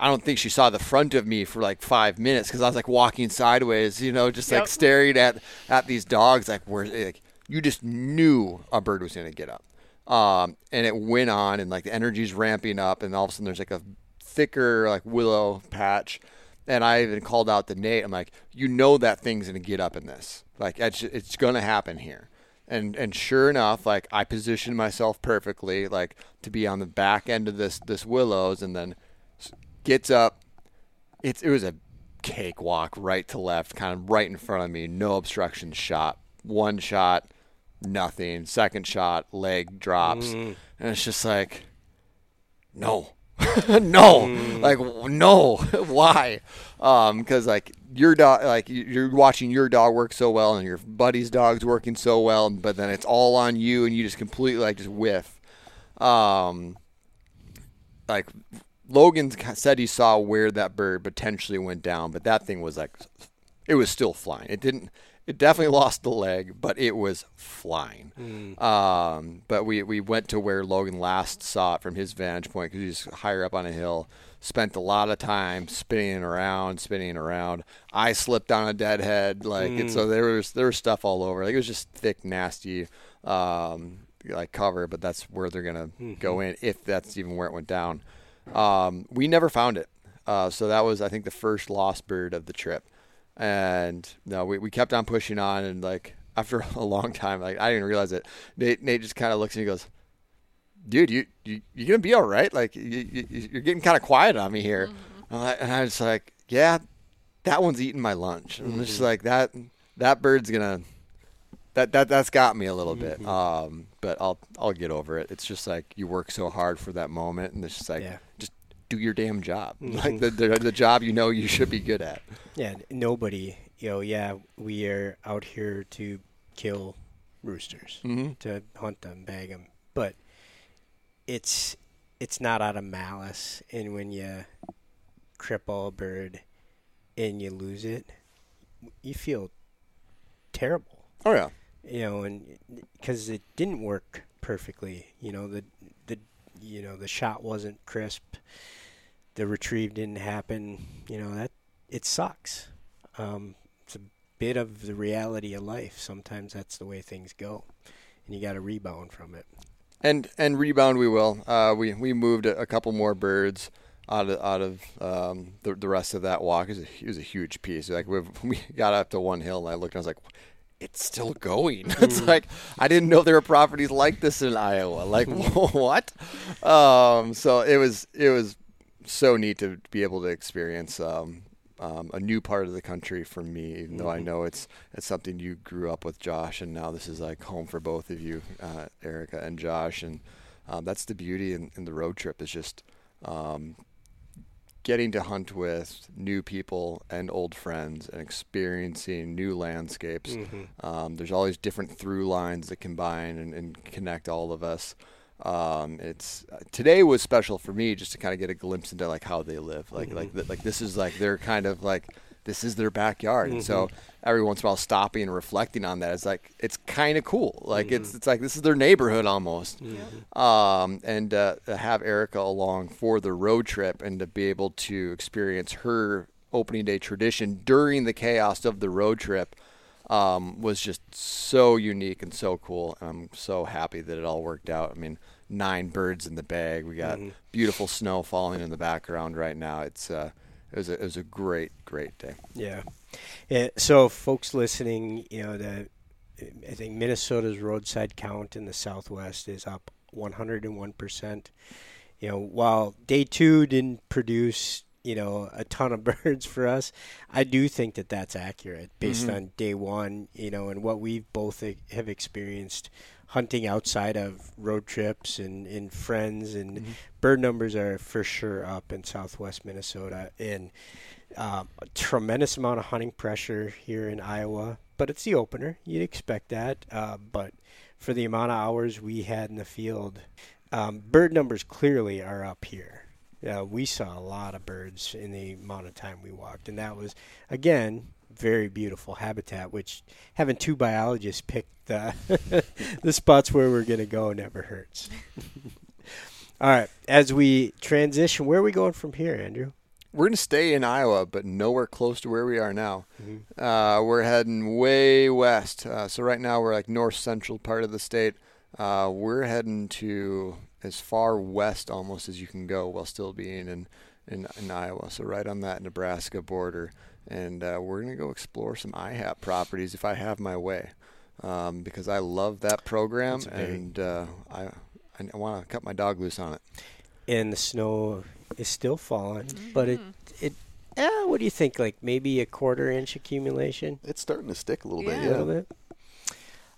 I don't think she saw the front of me for like five minutes because I was like walking sideways, you know, just like staring at at these dogs. Like where like you just knew a bird was going to get up. Um, and it went on, and like the energy's ramping up, and all of a sudden there's like a thicker like willow patch. And I even called out to Nate. I'm like, you know that thing's gonna get up in this. Like it's it's gonna happen here. And and sure enough, like I positioned myself perfectly, like to be on the back end of this this willows, and then gets up. It's it was a cakewalk right to left, kind of right in front of me, no obstruction shot. One shot, nothing. Second shot, leg drops, and it's just like, no, no, like no, why? Um, because like your dog, like you- you're watching your dog work so well, and your buddy's dog's working so well, but then it's all on you, and you just completely like just whiff. Um, like Logan said he saw where that bird potentially went down, but that thing was like, it was still flying. It didn't. It definitely lost the leg, but it was flying. Um, but we we went to where Logan last saw it from his vantage point because he's higher up on a hill. Spent a lot of time spinning around, spinning around. I slipped on a deadhead, like it, so there was there was stuff all over. Like it was just thick, nasty, um, like cover. But that's where they're gonna go in if that's even where it went down. Um, we never found it. Uh, so that was, I think, the first lost bird of the trip. And no, we, we kept on pushing on. And like after a long time, like I didn't realize it. Nate, Nate just kind of looks and he goes, dude, you, you, you going to be all right? Like you, you, you're getting kind of quiet on me here. Mm-hmm. And I- And I was like, yeah, that one's eating my lunch. And I'm just mm-hmm. like that, that bird's going to, that, that that's got me a little bit. Mm-hmm. Um, but I'll I'll get over it. It's just like you work so hard for that moment, and it's just like Yeah. just do your damn job, like the, the the job you know you should be good at. Yeah, nobody, you know, yeah, we are out here to kill roosters, Mhm. to hunt them, bag them, but it's it's not out of malice. And when you cripple a bird and you lose it, you feel terrible, Oh yeah, you know, and because it didn't work perfectly, you know, the the you know the shot wasn't crisp, the retrieve didn't happen, you know that it sucks. Um, it's a bit of the reality of life. Sometimes that's the way things go, and you got to rebound from it. and and rebound we will. Uh, we we moved a, couple more birds out of out of um, the the rest of that walk. It was a, it was a huge piece. Like we we got up to one hill and I looked and I was like. It's still going. it's like I didn't know there were properties like this in Iowa. Like what? Um, so it was it was so neat to be able to experience um, um, a new part of the country for me. Even though I know it's it's something you grew up with, Josh, and now this is like home for both of you, uh, Erica and Josh. And um, that's the beauty in, in the road trip is just um, getting to hunt with new people and old friends and experiencing new landscapes. Um, there's all these different through lines that combine and, and connect all of us. Um, it's today was special for me just to kind of get a glimpse into like how they live. Like like th- like this is like their kind of like this is their backyard. And so every once in a while, stopping and reflecting on that is like it's kind of cool. Like it's it's like this is their neighborhood almost. Um, and uh, have Erica along for the road trip and to be able to experience her opening day tradition during the chaos of the road trip um, was just so unique and so cool. And I'm so happy that it all worked out. I mean, nine birds in the bag. We got beautiful snow falling in the background right now. It's uh, it was a, it was a great great day. Yeah. yeah. So, folks listening, you know, the I think Minnesota's roadside count in the Southwest is up 101%. You know, while day two didn't produce, you know, a ton of birds for us, I do think that that's accurate based on day one, you know, and what we both have experienced hunting outside of road trips and, and friends and bird numbers are for sure up in southwest Minnesota and a tremendous amount of hunting pressure here in Iowa, but it's the opener. You'd expect that. Uh, but for the amount of hours we had in the field, um, bird numbers clearly are up here. Uh, we saw a lot of birds in the amount of time we walked, and that was, again, very beautiful habitat. Which having two biologists pick the the spots where we're gonna go never hurts. All right, as we transition, where are we going from here, Andrew? We're going to stay in Iowa, but nowhere close to where we are now. Uh, we're heading way west. Uh, so right now we're like north central part of the state. Uh, we're heading to as far west almost as you can go while still being in, in, in Iowa. So right on that Nebraska border. And uh, we're going to go explore some IHAP properties if I have my way. Um, because I love that program and uh, I, I want to cut my dog loose on it. and the snow is still falling, but it it eh, what do you think? Like maybe a quarter inch accumulation, It's starting to stick a little bit. yeah. a little bit.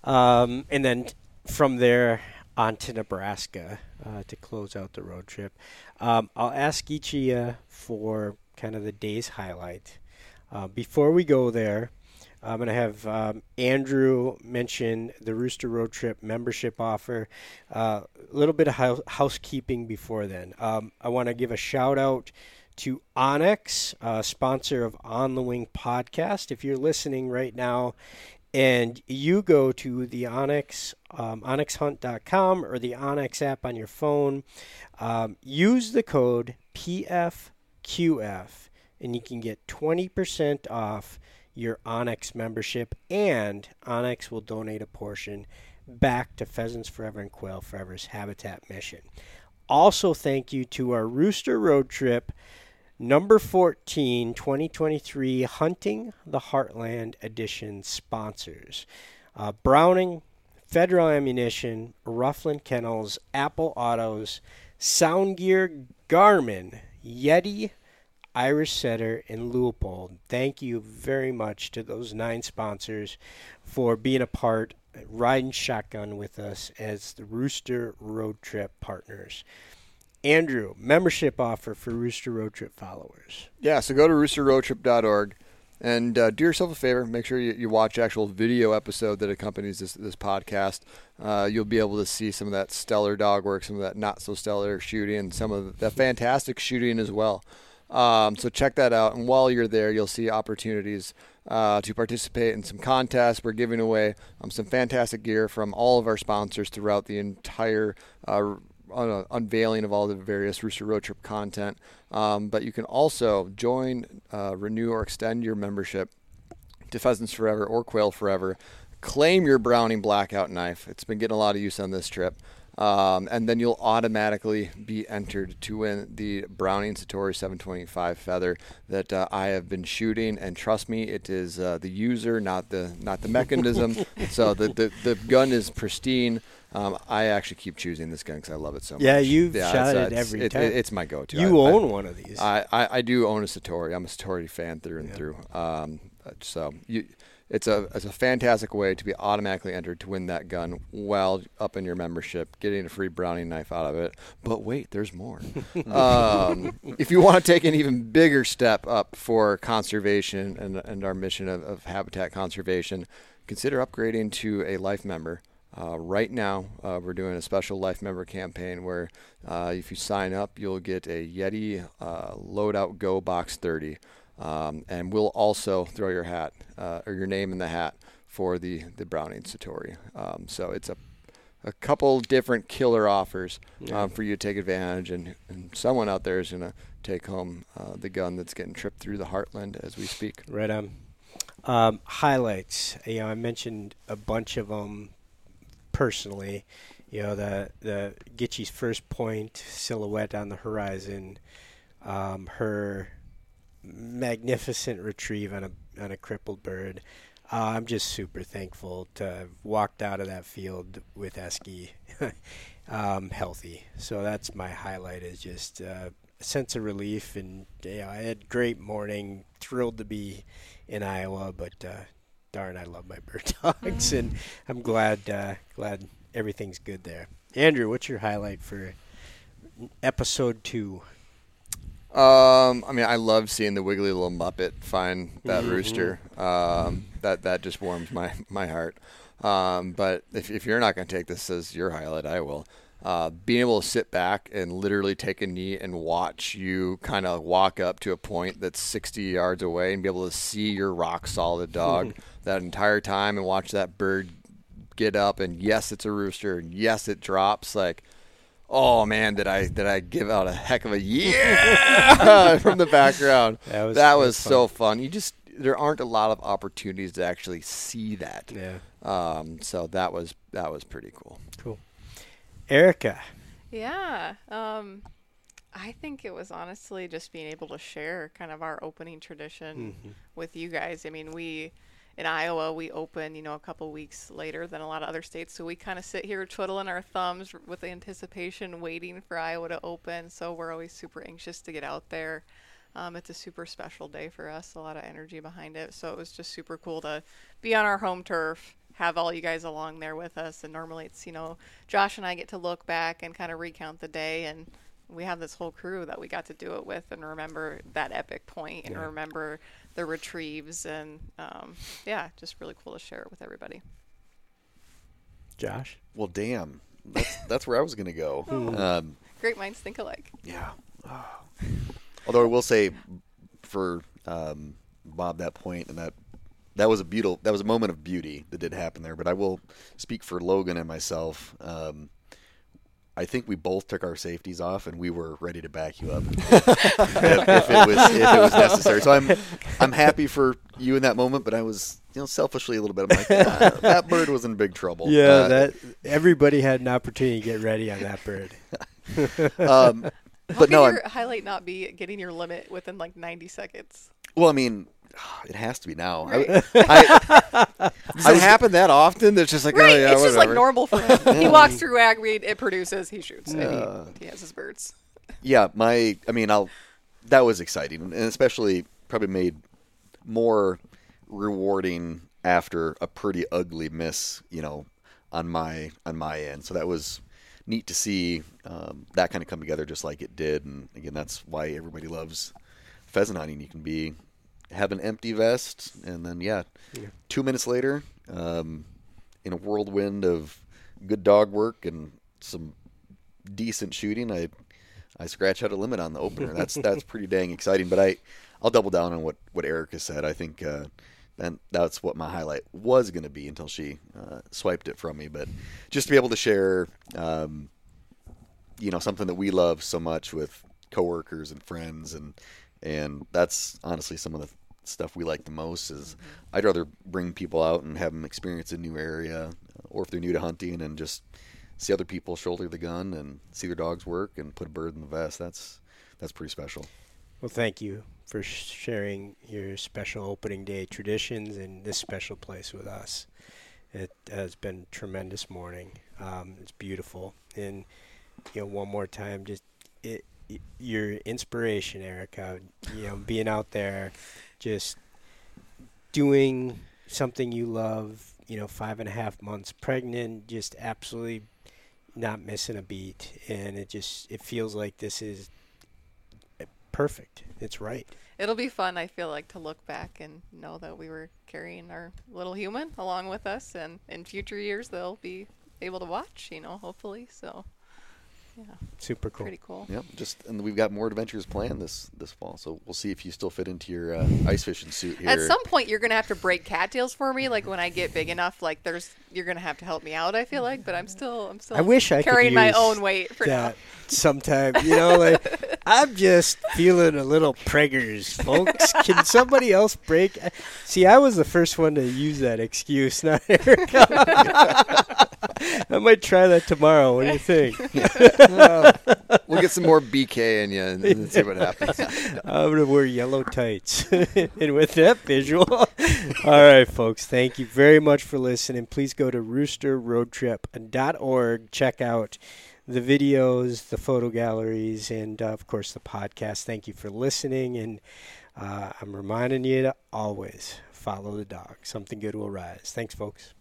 Um, and then from there on to Nebraska uh, to close out the road trip. Um, I'll ask each of you for kind of the day's highlight. Uh, before we go there, I'm going to have um, Andrew mention the Rooster Road Trip membership offer. Uh, a little bit of hou- housekeeping before then. Um, I want to give a shout out to onX, uh, sponsor of On the Wing podcast. If you're listening right now and you go to the onX, um, onxhunt.com or the onX app on your phone, um, use the code PFQF and you can get 20% off your onX membership, and onX will donate a portion back to Pheasants Forever and Quail Forever's Habitat mission. Also, thank you to our Rooster Road Trip number 14 2023 Hunting the Heartland Edition sponsors uh, Browning, Federal Ammunition, Ruff Land Kennels, Apple Autos, SoundGear, Garmin, Yeti, Irish Setter, and Leupold. Thank you very much to those nine sponsors for being a part, riding shotgun with us as the Rooster Road Trip partners. Andrew, membership offer for Rooster Road Trip followers. Yeah, so go to roosterroadtrip.org and uh, do yourself a favor. Make sure you, you watch actual video episode that accompanies this this podcast. Uh, you'll be able to see some of that stellar dog work, some of that not so stellar shooting, some of the fantastic shooting as well. Um, so check that out. And while you're there, you'll see opportunities uh, to participate in some contests. We're giving away um, some fantastic gear from all of our sponsors throughout the entire uh, un- unveiling of all the various Rooster Road Trip content. Um, but you can also join, uh, renew, or extend your membership to Pheasants Forever or Quail Forever. Claim your Browning Blackout knife. It's been getting a lot of use on this trip. Um, and then you'll automatically be entered to win the Browning Citori 725 feather that uh, I have been shooting. And trust me, it is uh, the user, not the not the mechanism. so the, the the gun is pristine. Um, I actually keep choosing this gun because I love it so much. Yeah, you've Yeah, shot it's, uh, it it's- every it- time. it's my go-to. You I- I- own one of these. I, I, I do own a Citori. I'm a Citori fan through and through. Um, uh, so you, it's a it's a fantastic way to be automatically entered to win that gun while up in your membership, getting a free Browning knife out of it. But wait, there's more. um, if you want to take an even bigger step up for conservation and, and our mission of, of habitat conservation, consider upgrading to a life member. Uh, right now, uh, we're doing a special life member campaign where uh, if you sign up, you'll get a Yeti uh, Loadout Go Box 30. Um, and we'll also throw your hat uh, or your name in the hat for the the Browning Citori. Um, so it's a a couple different killer offers um, for you to take advantage, and, and someone out there is going to take home uh, the gun that's getting tripped through the heartland as we speak. Right on. Um, highlights. You know, I mentioned a bunch of them personally. You know, the the Gitchy's first point silhouette on the horizon, um, her magnificent retrieve on a on a crippled bird. Uh, I'm just super thankful to have walked out of that field with Esky um, healthy. So that's my highlight. Is just uh, a sense of relief, and yeah, I had a great morning. Thrilled to be in Iowa, but uh, darn, I love my bird dogs, and I'm glad uh, glad everything's good there. Andrew, what's your highlight for episode two? Um, I mean, I love seeing the wiggly little muppet find that rooster. Um, that that just warms my my heart. Um, but if if you're not going to take this as your highlight, I will. Uh, being able to sit back and literally take a knee and watch you kind of walk up to a point that's 60 yards away and be able to see your rock solid dog that entire time and watch that bird get up and yes, it's a rooster and yes, it drops like oh man, did I did I give out a heck of a yeah from the background? That was- that that was was so fun. You just there aren't a lot of opportunities to actually see that. Yeah, Um, so that was that was pretty cool. cool. Erica, Yeah. Um, I think it was honestly just being able to share kind of our opening tradition with you guys. I mean, we in Iowa we open, you know, a couple weeks later than a lot of other states, so we kind of sit here twiddling our thumbs with anticipation, waiting for Iowa to open. So we're always super anxious to get out there. Um, it's a super special day for us, a lot of energy behind it. So it was just super cool to be on our home turf, have all you guys along there with us. And normally it's, you know, Josh and I get to look back and kind of recount the day. And we have this whole crew that we got to do it with and remember that epic point and remember the retrieves. And um, yeah, just really cool to share it with everybody. Josh. Well, damn. That's that's where I was gonna go. Um, Great minds think alike. yeah. Although I will say, for um, Bob, that point and that that was a beautiful that was a moment of beauty that did happen there. But I will speak for Logan and myself. Um, I think we both took our safeties off and we were ready to back you up if, if it was if it was necessary. So I'm I'm happy for you in that moment, but I was you know selfishly a little bit. I'm like "Ah, that bird was in big trouble. Yeah, Uh, that everybody had an opportunity to get ready on that bird. Um, How but can no, I'm, your highlight not be getting your limit within like 90 seconds? well, I mean, it has to be now. I- Right. I, Does it happen that often? That's just like Right, oh yeah, it's just like normal for him. he walks through ragweed, it produces, he shoots, and Yeah. he, he has his birds. yeah, my, I mean, I'll. That was exciting, and especially probably made more rewarding after a pretty ugly miss, you know, on my on my end. So that was neat to see um, that kind of come together just like it did. And again, that's why everybody loves pheasant hunting. You can be have an empty vest, and then yeah, two minutes later, um, in a whirlwind of good dog work and some decent shooting, I I scratch out a limit on the opener. That's that's pretty dang exciting. But I I'll double down on what what Erica said. I think uh, and that's what my highlight was going to be until she uh, swiped it from me. But just to be able to share, um, you know, something that we love so much with coworkers and friends, and and that's honestly some of the stuff we like the most. Is I'd rather bring people out and have them experience a new area, or if they're new to hunting, and just see other people shoulder the gun and see their dogs work and put a bird in the vest. That's that's pretty special. Well, thank you for sharing your special opening day traditions in this special place with us. It has been a tremendous morning. Um, it's beautiful, and you know, one more time, just it, your inspiration, Erica. You know, being out there, just doing something you love. You know, five and a half months pregnant, just absolutely not missing a beat, and it just it feels like this is perfect. It's right. It'll be fun, I feel like, to look back and know that we were carrying our little human along with us, and in future years they'll be able to watch, you know, hopefully. So Yeah, Super cool. pretty cool. Yep. Just and we've got more adventures planned this this fall, so we'll see if you still fit into your uh, ice fishing suit here. At some point, you're gonna have to break cattails for me. Like when I get big enough, like there's you're gonna have to help me out. I feel like, but I'm still I'm still I wish I could carrying my own weight for now. that sometime. You know, like I'm just feeling a little preggers, folks. Can somebody else break? See, I was the first one to use that excuse, not Erica. I might try that tomorrow. What do you think? we'll get some more BK in you and, and see what happens. I'm gonna wear yellow tights. and with that visual, all right, folks. Thank you very much for listening. Please go to roosterroadtrip.org. Check out the videos, the photo galleries, and uh, of course the podcast. Thank you for listening, and uh, I'm reminding you to always follow the dog. Something good will rise. Thanks, folks.